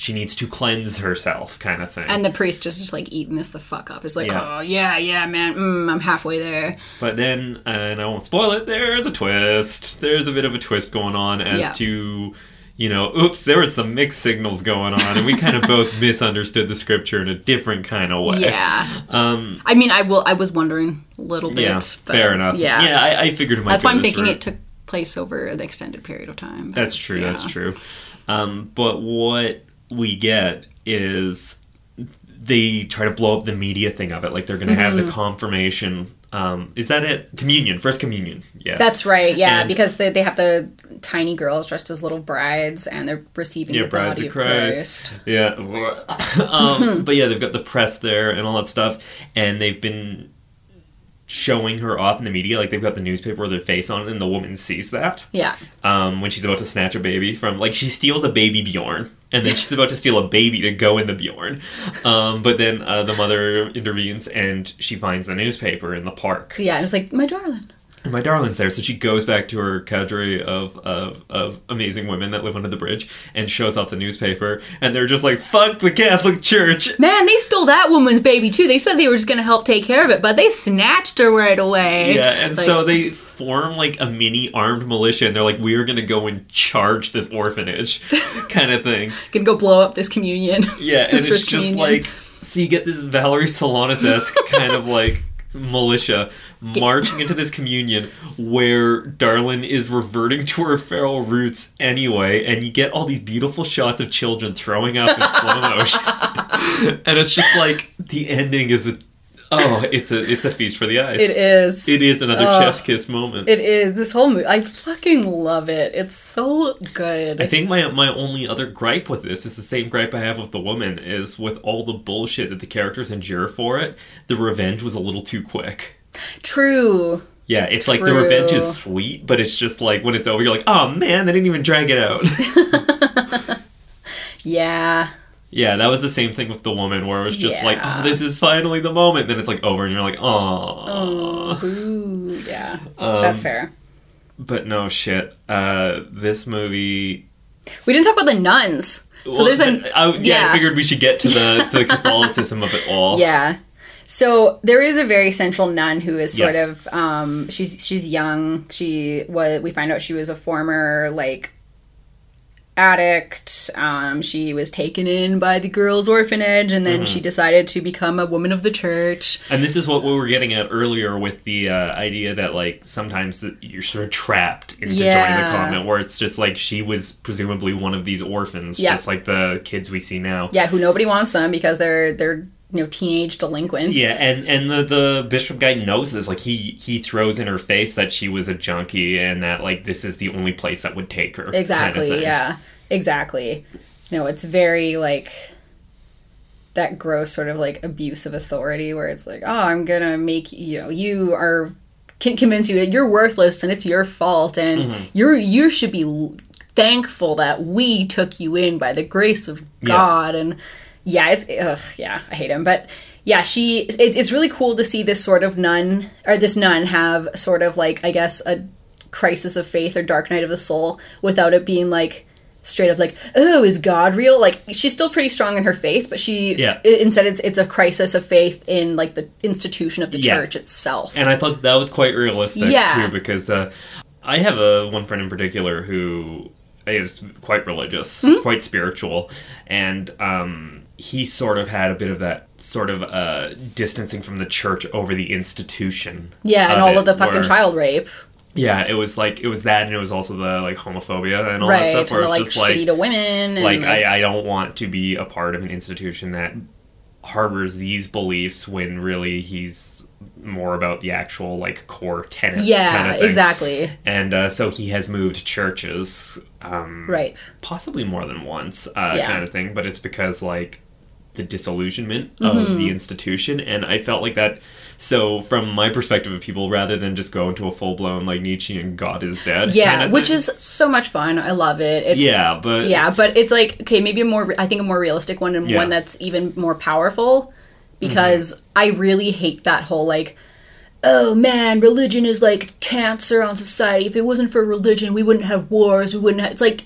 She needs to cleanse herself kind of thing And the priest just is just like eating this the fuck up. It's like, Yeah. oh yeah, yeah, man, mm, I'm halfway there. but then uh, and i won't spoil it there's a twist there's a bit of a twist going on as Yeah. to you know oops there was some mixed signals going on and we kind of both <laughs> misunderstood the scripture in a different kind of way Yeah. um I mean, I will. I was wondering a little bit. yeah fair enough Yeah. yeah I, I figured it might That's why I'm thinking route. it took place over an extended period of time. That's true. That's true. Um, but what we get is they try to blow up the media thing of it. Like they're going to have Mm-hmm. the confirmation. Um, is that it? Communion, first communion. Yeah. That's right, yeah, And- because they, they have the tiny girls dressed as little brides and they're receiving yeah, the brides body of of Christ. Christ. Yeah. <laughs> um, <laughs> but yeah, they've got the press there and all that stuff, and they've been showing her off in the media. Like they've got the newspaper with her face on it, and the woman sees that. Yeah. um, when she's about to snatch a baby from like she steals a baby Bjorn and then she's about to steal a baby to go in the Bjorn. Um, but then uh, the mother intervenes and she finds the newspaper in the park. Yeah, and it's like, my darling. And my darling's there, so she goes back to her cadre of, of of amazing women that live under the bridge and shows off the newspaper, and they're just like, "Fuck the Catholic Church." Man, they stole that woman's baby too. They said they were just gonna help take care of it, but they snatched her right away. Yeah, and Like, so they form like a mini armed militia, and they're like, "We're gonna go and charge this orphanage," <laughs> kind of thing. gonna go blow up this communion. Yeah, <laughs> and This it's just communion. like so you get this Valerie Solanas esque kind of like militia marching into this communion where Darlin is reverting to her feral roots anyway, and you get all these beautiful shots of children throwing up in slow motion. <laughs> and it's just like the ending is a oh, it's a it's a feast for the eyes. It is. It is another chef's kiss moment. It is. This whole movie, I fucking love it. It's so good. I think my my only other gripe with this is the same gripe I have with the woman is with all the bullshit that the characters endure for it, the revenge was a little too quick. True. Yeah, it's like the revenge is sweet, but it's just like when it's over, you're like, oh man, they didn't even drag it out. <laughs> Yeah. Yeah, that was the same thing with the woman, where it was just like, oh, this is finally the moment. Then it's like over, and you're like, oh. Ooh, yeah. Um, That's fair. But no shit. Uh, this movie. We didn't talk about the nuns. So there's a th- I, yeah, I figured we should get to the to the <laughs> Catholicism of it all. Yeah. So there is a very central nun who is sort Yes. of um she's she's young. She was we find out she was a former like addict. Um she was taken in by the girls orphanage and then Mm-hmm. she decided to become a woman of the church. And this is what we were getting at earlier with the uh, idea that like sometimes you're sort of trapped into joining the convent, where it's just like she was presumably one of these orphans, Yeah. just like the kids we see now. Yeah, who nobody wants them because they're they're you know teenage delinquents. Yeah, and and the the bishop guy knows this. Like he he throws in her face that she was a junkie and that like this is the only place that would take her. kind of Exactly. yeah. Exactly. No, it's very like that gross sort of like abuse of authority where it's like, oh, I'm gonna make you know you are can convince you that you're worthless and it's your fault and Mm-hmm. you're you should be thankful that we took you in by the grace of Yeah. God and yeah, it's ugh, yeah, I hate him, but yeah, she it, it's really cool to see this sort of nun or this nun have sort of like I guess a crisis of faith or dark night of the soul without it being like straight up like oh is god real like she's still pretty strong in her faith but she Yeah. instead it's it's a crisis of faith in like the institution of the Yeah. church itself And I thought that was quite realistic Yeah. too, because uh, I have a one friend in particular who is quite religious, Mm-hmm. quite spiritual, and um, he sort of had a bit of that sort of uh, distancing from the church over the institution. yeah and all it, of the fucking where- child rape Yeah, it was like it was that, and it was also the like homophobia and all right that stuff. Where it's like just shitty like, to women and, like I, I don't want to be a part of an institution that harbors these beliefs when really he's more about the actual like core tenets Yeah, kind of exactly. and uh, so he has moved churches um Right. possibly more than once uh, Yeah. kind of thing but it's because like the disillusionment Mm-hmm. of the institution and i felt like that so from my perspective of people rather than just go into a full-blown like nietzschean god is dead Yeah, kind of which is so much fun. I love it. It's, Yeah, but- yeah, but it's like okay, maybe a more I think a more realistic one and Yeah. one that's even more powerful because Mm-hmm. I really hate that whole like oh man, religion is like cancer on society. If it wasn't for religion, we wouldn't have wars. We wouldn't have It's like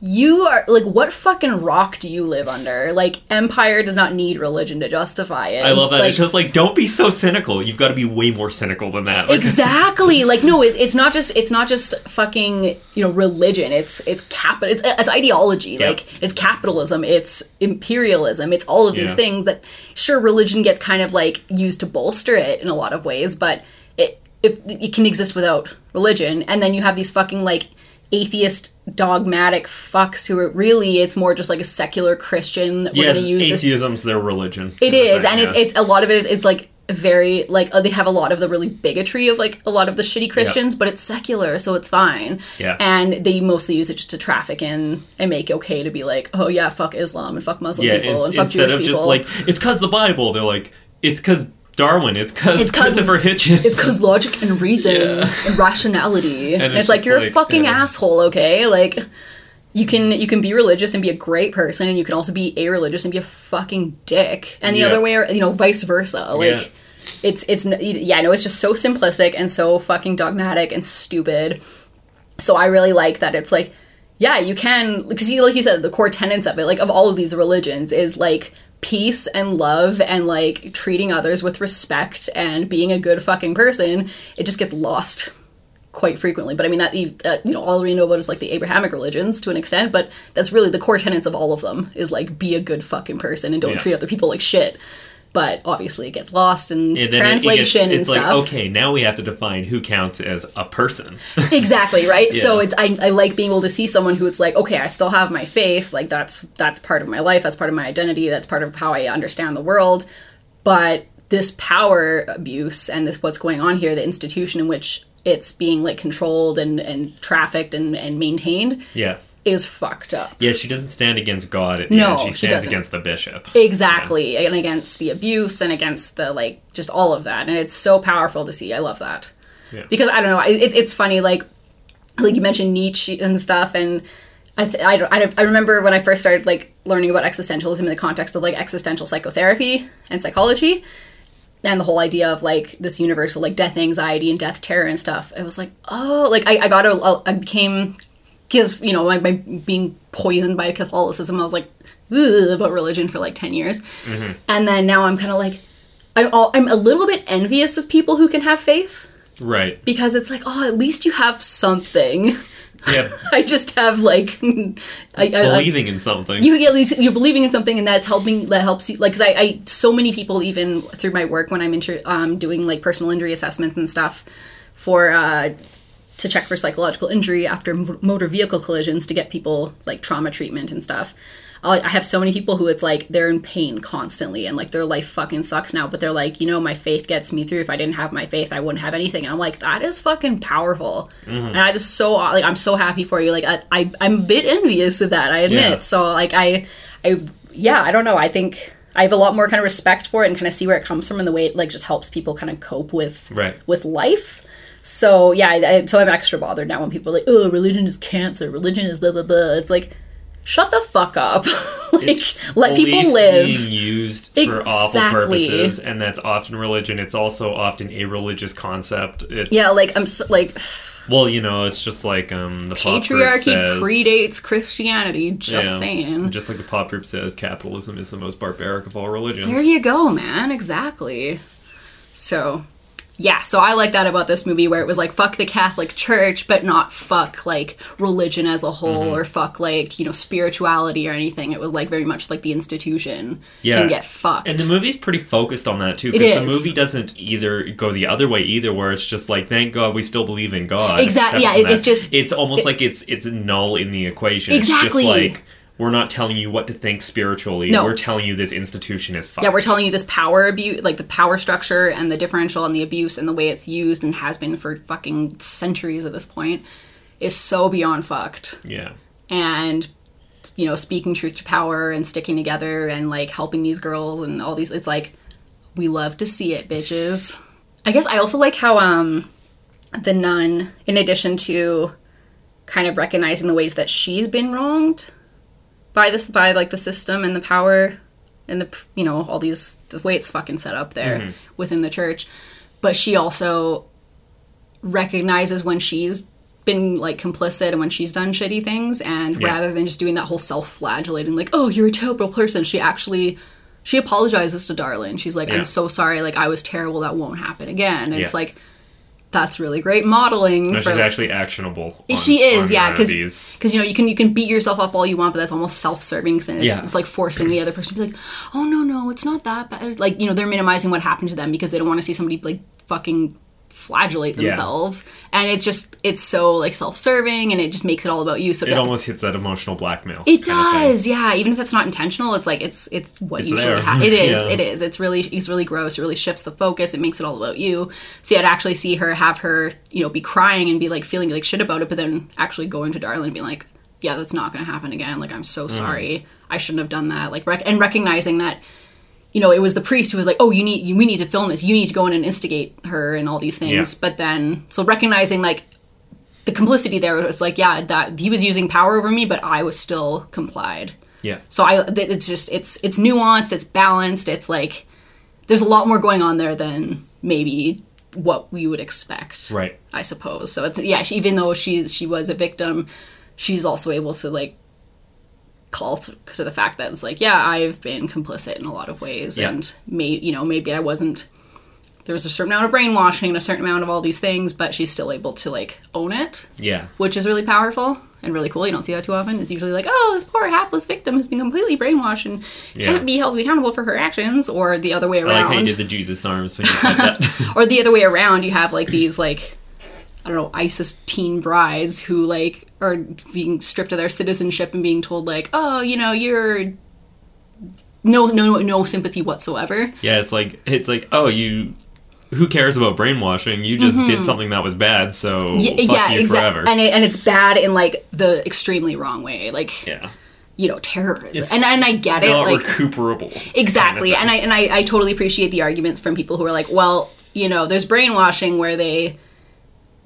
you are like what fucking rock do you live under? Like empire does not need religion to justify it. i love that. Like, it's just like don't be so cynical. You've got to be way more cynical than that. Like, <laughs> exactly. Like no it's, it's not just it's not just fucking you know religion. It's it's cap it's, it's ideology. Yeah. like it's capitalism. It's imperialism. It's all of these Yeah. things that sure religion gets kind of like used to bolster it in a lot of ways but it if it can exist without religion. And then you have these fucking like atheist dogmatic fucks who are really it's more just like a secular christian we're yeah gonna use this atheism's their religion it is, thing, and it's yeah. it's a lot of it. It's like very like uh, they have a lot of the really bigotry of like a lot of the shitty Christians, but it's secular, so it's fine. Yeah. and they mostly use it just to traffic in and make okay to be like, oh yeah, fuck Islam and fuck Muslim yeah people and fuck instead Jewish of people. just like it's because the bible they're like it's because darwin it's because It's christopher hitchens it's because logic and reason Yeah. and rationality. <laughs> And it's it's, like you're like, a fucking yeah. asshole, okay? Like you can you can be religious and be a great person, and you can also be a religious and be a fucking dick, and the Yeah. other way, you know, vice versa. Like it's it's yeah, no, it's just so simplistic and so fucking dogmatic and stupid. So I really like that it's like yeah, you can because you like you said the core tenets of it, like of all of these religions, is like peace and love and like treating others with respect and being a good fucking person. It just gets lost quite frequently. But I mean that you- uh, you know all we know about is like the Abrahamic religions to an extent, but that's really the core tenets of all of them is like be a good fucking person and don't Yeah. treat other people like shit. But obviously, it gets lost in And then it- it gets- translation it's and like stuff. okay now we have to define who counts as a person. <laughs> Exactly right? So it's I, I like being able to see someone who it's like okay i still have my faith like that's that's part of my life that's part of my identity that's part of how i understand the world. But this power abuse and this what's going on here the institution in which it's being like controlled and and trafficked and and maintained yeah is fucked up. Yeah she doesn't stand against god at the No, end she she stands doesn't. against the bishop. Exactly and against the abuse and against the like just all of that and it's so powerful to see. I love that. Yeah. because i don't know it, it's funny like like you mentioned nietzsche and stuff and I, th- I, I, I remember when i first started like learning about existentialism in the context of like existential psychotherapy and psychology and the whole idea of like this universal like death anxiety and death terror and stuff. It was like oh like i, I got a i became because you know like by being poisoned by catholicism i was like Ugh, about religion for like 10 years. And then now i'm kind of like I'm, all, I'm a little bit envious of people who can have faith. Right. Because it's like oh at least you have something. Yeah. <laughs> I just have like <laughs> I, I, I, believing in something. You at least you're believing in something and that's helping that helps you like because I, I so many people even through my work when i'm inter, um, doing like personal injury assessments and stuff for uh, to check for psychological injury after motor vehicle collisions to get people like trauma treatment and stuff I I have so many people who it's like they're in pain constantly and like their life fucking sucks now, but they're like, you know, my faith gets me through. If I didn't have my faith, I wouldn't have anything. And I'm like, that is fucking powerful. Mm-hmm. And I just so like I'm so happy for you. Like I, I I'm a bit envious of that. I admit. Yeah. So like I I yeah I don't know. I think I have a lot more kind of respect for it and kind of see where it comes from and the way it like just helps people kind of cope with Right. with life. So yeah, I, so I'm extra bothered now when people are like, "Oh, religion is cancer. Religion is blah blah blah." It's like, shut the fuck up. <laughs> like, It's let people live. being used for awful purposes and that's often religion it's also often a religious concept it's yeah, like I'm so, like <sighs> well you know it's just like um the pop group patriarchy says- predates Christianity. Just Yeah. saying. just like the pop group says capitalism is the most barbaric of all religions There you go, man. Exactly. So, yeah, so I like that about this movie where it was like fuck the Catholic Church, but not fuck like religion as a whole Mm-hmm. or fuck like, you know, spirituality or anything. It was like very much like the institution Yeah. can get fucked. And the movie's pretty focused on that too, It because the movie doesn't either go the other way either, where it's just like, thank God we still believe in God. Exactly. yeah, it's just- it's almost like it's it's null in the equation. Exactly. It's just like, we're not telling you what to think spiritually. No. We're telling you this institution is fucked. Yeah, we're telling you this power abuse, like the power structure and the differential and the abuse and the way it's used and has been for fucking centuries at this point is so beyond fucked. Yeah. And you know, speaking truth to power and sticking together and like helping these girls and all these, it's like we love to see it, bitches. I guess I also like how um the nun, in addition to kind of recognizing the ways that she's been wronged by this by like the system and the power and the you know all these the way it's fucking set up there mm-hmm. within the church. But she also recognizes when she's been like complicit and when she's done shitty things and Yeah. rather than just doing that whole self-flagellating like oh you're a terrible person she actually she apologizes to Darlin. She's like Yeah. I'm so sorry. Like I was terrible. That won't happen again. And it's like that's really great modeling No, for she's actually actionable. on- she is, yeah, uh, because you know you can you can beat yourself up all you want, but that's almost self-serving. 'cause it's, Yeah. it's like forcing the other person to be like, "Oh no, no, it's not that bad." Like you know they're minimizing what happened to them because they don't want to see somebody like fucking flagellate Yeah. themselves, and it's just it's so like self-serving, and it just makes it all about you. So it that- almost hits that emotional blackmail. it kind of thing. does, yeah. Even if it's not intentional, it's like it's it's what It's usually happens. <laughs> It is, Yeah. it is. It's really it's really gross. It really shifts the focus. It makes it all about you. So yeah, to actually see her have her you know be crying and be like feeling like shit about it, but then actually going to Darlin and being like, yeah, that's not going to happen again. Like I'm so Mm. sorry. I shouldn't have done that. Like rec- and recognizing that. You know, it was the priest who was like, "Oh, you need, we need to film this. You need to go in and instigate her and all these things." Yeah. But then, so recognizing like the complicity there, it's like, yeah, that he was using power over me, but I was still complied. Yeah. So I, it's just, it's, it's nuanced, it's balanced, it's like, there's a lot more going on there than maybe what we would expect. Right. I suppose. So it's, yeah, she, even though she's, she was a victim, she's also able to like call to, the fact that it's like, yeah, I've been complicit in a lot of ways, Yeah. and may, you know, maybe I wasn't. There was a certain amount of brainwashing and a certain amount of all these things, but she's still able to like own it Yeah. which is really powerful and really cool. You don't see that too often. It's usually like, oh, this poor hapless victim has been completely brainwashed and Yeah. can't be held accountable for her actions, or the other way I like how you around. did the Jesus arms when you said that. <laughs> or the other way around, you have like these like I don't know, ISIS teen brides who like are being stripped of their citizenship and being told like, oh, you know, you're no no no sympathy whatsoever. yeah, it's like it's like oh you. Who cares about brainwashing? You just did something that was bad, so Mm-hmm. Yeah, fuck yeah, you exactly. forever. And it, and it's bad in like the extremely wrong way, like yeah, you know, terrorism. It's And and I get it, not like recuperable. Exactly. kind And I and I, I totally appreciate the arguments from people who are like, well, you know, there's brainwashing where they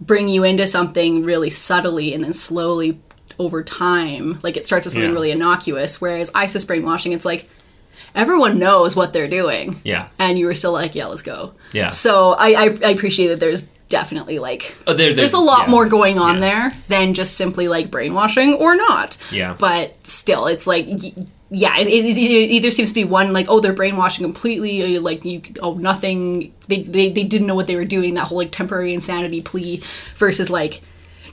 bring you into something really subtly and then slowly over time, like it starts with something Yeah. really innocuous, whereas ISIS brainwashing, it's like everyone knows what they're doing. yeah, And you were still like, yeah, let's go. Yeah. So I, I, I appreciate that there's definitely like Oh, there- there's, there's- a lot yeah. more going on Yeah. there than just simply like brainwashing or not. Yeah. But still, it's like, y- yeah, it, it, it either seems to be one like, oh, they're brainwashing completely, uh, like you, oh, nothing. They, they they didn't know what they were doing. That whole like temporary insanity plea versus like.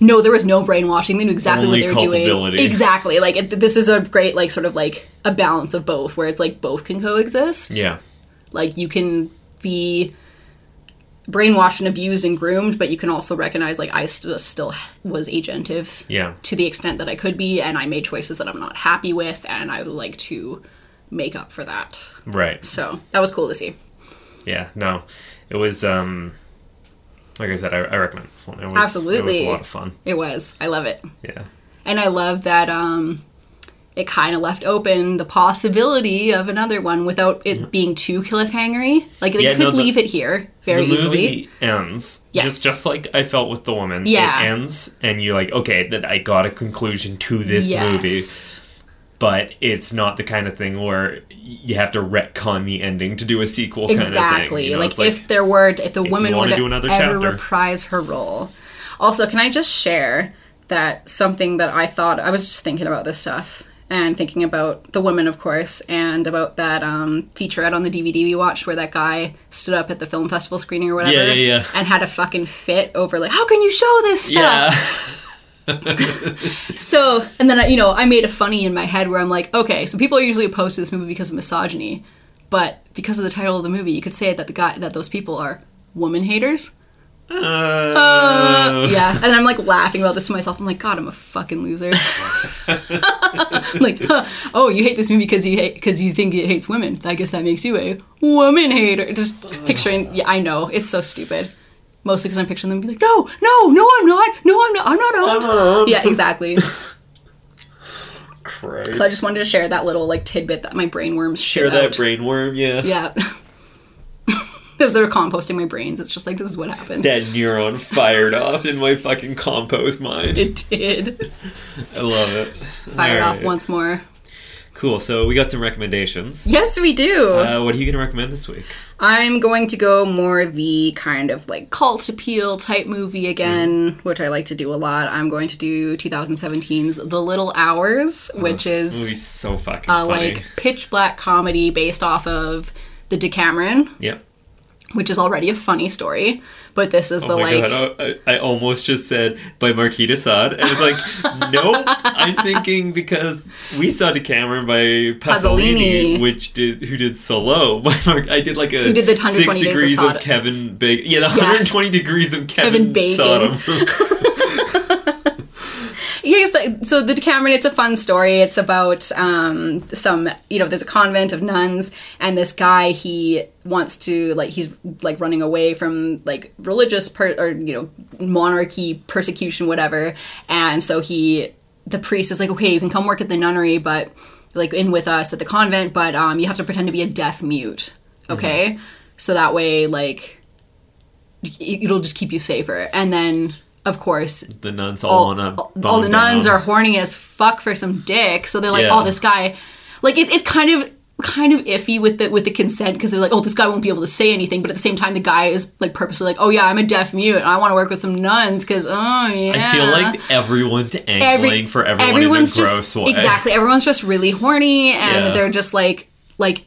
No, there was no brainwashing. They knew exactly Only what they were doing. Exactly. Like it, this is a great like sort of like a balance of both, where it's like both can coexist. yeah, Like you can be brainwashed and abused and groomed, but you can also recognize like I st- still was agentive yeah, to the extent that I could be, and I made choices that I'm not happy with, and I would like to make up for that. right. So that was cool to see. Yeah, no, it was um, like I said, I, I recommend this one. It was, Absolutely. it was a lot of fun. It was. I love it, Yeah, and I love that um, it kind of left open the possibility of another one without it being too cliffhangery. Like they Yeah, could no, the- leave it here very the easily. movie ends Yes. just just like I felt with the woman. Yeah. it ends, and you're like, okay, that I got a conclusion to this movie, Yes. but it's not the kind of thing where you have to retcon the ending to do a sequel. Kind of Exactly. you know? like, It's if there were, if the you woman would do another ever chapter. reprise her role. Also, can I just share that something that I thought I was just thinking about this stuff and thinking about the woman, of course, and about that um, featurette on the DVD we watched where that guy stood up at the film festival screening or whatever Yeah, yeah, yeah. and had a fucking fit over like, how can you show this stuff? yeah, <laughs> So, and then I, you know, I made a funny in my head where I'm like, okay, so people are usually opposed to this movie because of misogyny, but because of the title of the movie, you could say that the guy that those people are woman haters. Uh, yeah, and I'm like laughing about this to myself. I'm like, God, I'm a fucking loser. I'm <laughs> like, huh, oh, you hate this movie because you hate because you think it hates women. I guess that makes you a woman hater. Just, just picturing, yeah, I know it's so stupid. Mostly because I'm picturing them be like, no, no, no, I'm not, no, I'm not, I'm not out. not. Yeah, exactly. Christ. So I just wanted to share that little like tidbit that my brain worms Share that out. brainworm, yeah. Yeah. <laughs> As they're composting my brains, it's just like this is what happened. That neuron fired off in my fucking compost mind. It did. I love it. Fired off once more. Cool. So we got some recommendations. Yes, we do. Uh, what are you going to recommend this week? I'm going to go more the kind of like cult appeal type movie again, which I like to do a lot. I'm going to do 2017's The Little Hours, which is so fucking a like pitch black comedy based off of the Decameron, Yep. Which is already a funny story. But this is oh the Oh my like god! Oh, I, I almost just said by Marquis de Sade, and it's like, <laughs> nope. I'm thinking because we saw the Decameron by Pasolini, Pasolini. which did who did Salò <laughs> by Mark. I did like a Who did the six 120 of degrees of, Kevin Bacon. Yeah, the 120 degrees of Kevin, Kevin Bacon. Sodom. <laughs> Yeah, just so the Decameron, it's a fun story. It's about um, some, you know, there's a convent of nuns, and this guy, he wants to, like, he's, like, running away from, like, religious, per- or, you know, monarchy, persecution, whatever. And so he, the priest is like, okay, you can come work at the nunnery, but, like, in with us at the convent, but um, you have to pretend to be a deaf mute, okay? So that way, like, it'll just keep you safer. And then, of course, the nuns all, all, all, all the nuns down. are horny as fuck for some dick. So they're like, oh, Yeah. oh, this guy, like it, it's kind of kind of iffy with the with the consent because they're like, oh, this guy won't be able to say anything, but at the same time, the guy is like purposely like, oh yeah, I'm a deaf mute, and I want to work with some nuns because oh yeah. I feel like everyone's angling for everyone everyone's just exactly everyone's just really horny and Yeah. they're just like like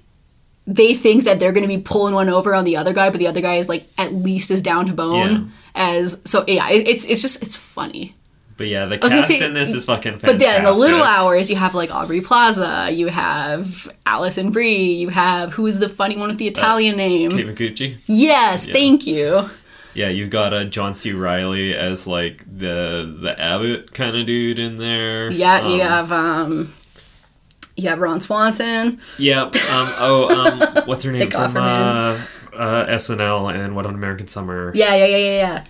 they think that they're going to be pulling one over on the other guy but the other guy is like at least as down to bone as so yeah it, it's it's just it's funny But yeah, the cast say- in this is fucking fantastic. but then in the little hours you have like aubrey plaza you have Alison Brie you have who's the funny one with the italian name Kate Micucci. yes thank you Yeah, you've got uh, John C. Reilly as like the the Abbott kind of dude in there. yeah you Um, have um you have ron swanson Yeah. Um, oh, um, <laughs> what's her name from uh uh, SNL and Wet Hot American Summer. Yeah, yeah, yeah, yeah, yeah.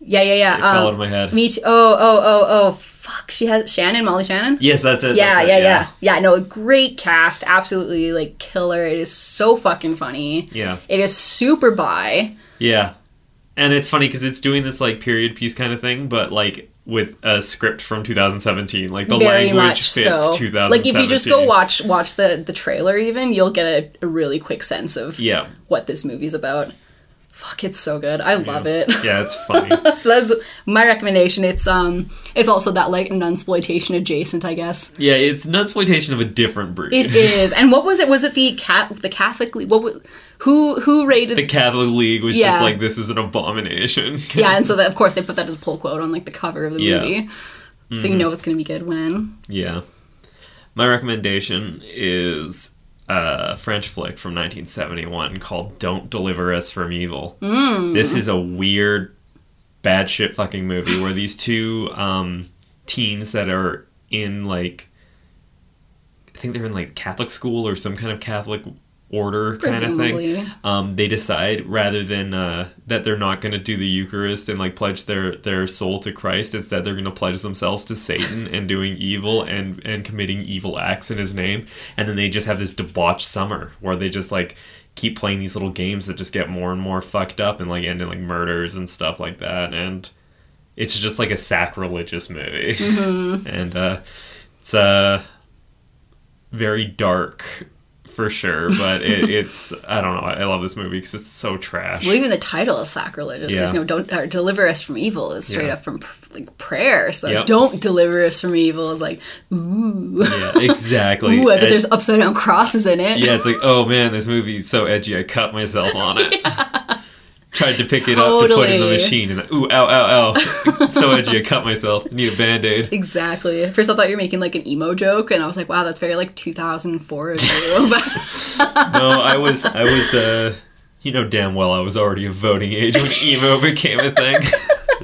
Yeah, yeah, yeah. It um, fell out um, of my head. Me too. Oh, oh, oh, oh. Fuck. She has Shannon, Molly Shannon. Yes, that's it. Yeah, that's yeah, yeah, yeah, yeah. No, great cast. Absolutely, like killer. It is so fucking funny. Yeah. It is super bi. Yeah, and it's funny because it's doing this like period piece kind of thing, but like with a script from 2017. Like the very language fits so. 2017. Like if you just go watch watch the the trailer, even you'll get a, a really quick sense of Yeah. what this movie's about. Fuck, it's so good. I love it. Yeah, it's <laughs> funny. so that's my recommendation. It's um, it's also that like nunsploitation adjacent, I guess. yeah, it's an exploitation of a different breed. It <laughs> is. And what was it? Was it the cat the Catholic League? What was, who who rated the Catholic League was Yeah. just like, this is an abomination. Yeah, and so <laughs> that, of course they put that as a pull quote on like the cover of the Yeah. movie. So you know it's going to be good when. Yeah. My recommendation is a French flick from 1971 called Don't Deliver Us from Evil. Mm. This is a weird, bad shit fucking movie where these two um, teens that are in like, I think they're in like Catholic school or some kind of Catholic order kind of thing. Um, they decide rather than uh, that they're not going to do the Eucharist and like pledge their their soul to Christ, instead they're going to pledge themselves to Satan and doing evil and and committing evil acts in His name. And then they just have this debauched summer where they just like keep playing these little games that just get more and more fucked up and like end in like murders and stuff like that. And it's just like a sacrilegious movie, <laughs> and uh, it's uh very dark for sure, but it, <laughs> it's I don't know. I love this movie because it's so trash. Well, even the title is sacrilegious Yeah. you know, don't uh, deliver us from evil is straight Yeah. up from like prayer. So Yep. don't deliver us from evil is like ooh, yeah, exactly. <laughs> ooh. I bet And- there's upside down crosses in it. yeah, it's like oh man, this movie's so edgy. I cut myself on it. <laughs> Tried to pick it up to put in the machine, and ooh, ow, ow, ow! <laughs> so edgy. I cut myself. Need a band aid. Exactly. First, I thought you were making like an emo joke, and I was like, "Wow, that's very like 2004 <laughs> of you." No, I was, I was, uh, You know damn well I was already of voting age when <laughs> emo became a thing.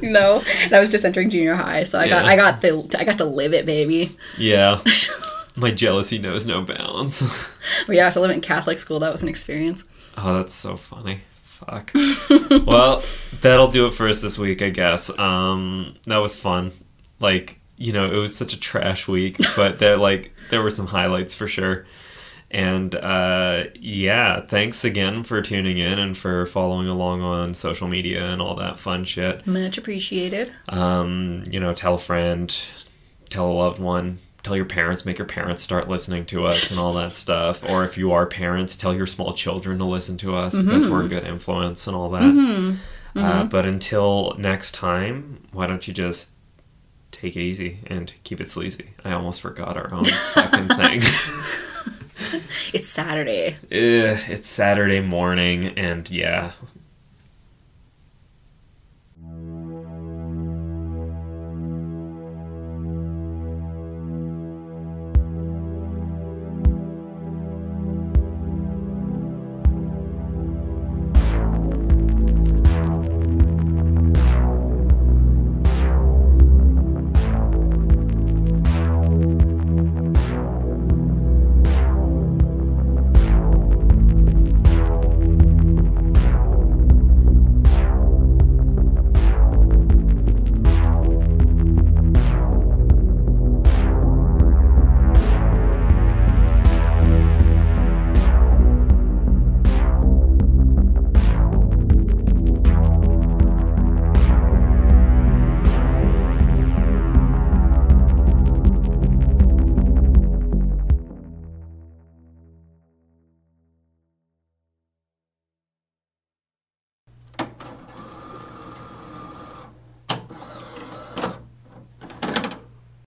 no, and I was just entering junior high, so I got I got the I got to live it, baby. yeah. My jealousy knows no bounds. But yeah, to live in Catholic school, that was an experience. Oh, that's so funny. Fuck. <laughs> well, that'll do it for us this week, I guess. Um, that was fun. Like, you know, it was such a trash week, <laughs> but there like there were some highlights for sure. And uh, yeah, thanks again for tuning in and for following along on social media and all that fun shit. Much appreciated. Um, you know, tell a friend, tell a loved one, tell your parents, make your parents start listening to us and all that <laughs> stuff. Or if you are parents, tell your small children to listen to us because we're a good influence and all that. Uh, but until next time, why don't you just take it easy and keep it sleazy? I almost forgot our own fucking thing. <laughs> It's Saturday. <laughs> Eh, it's Saturday morning, and yeah,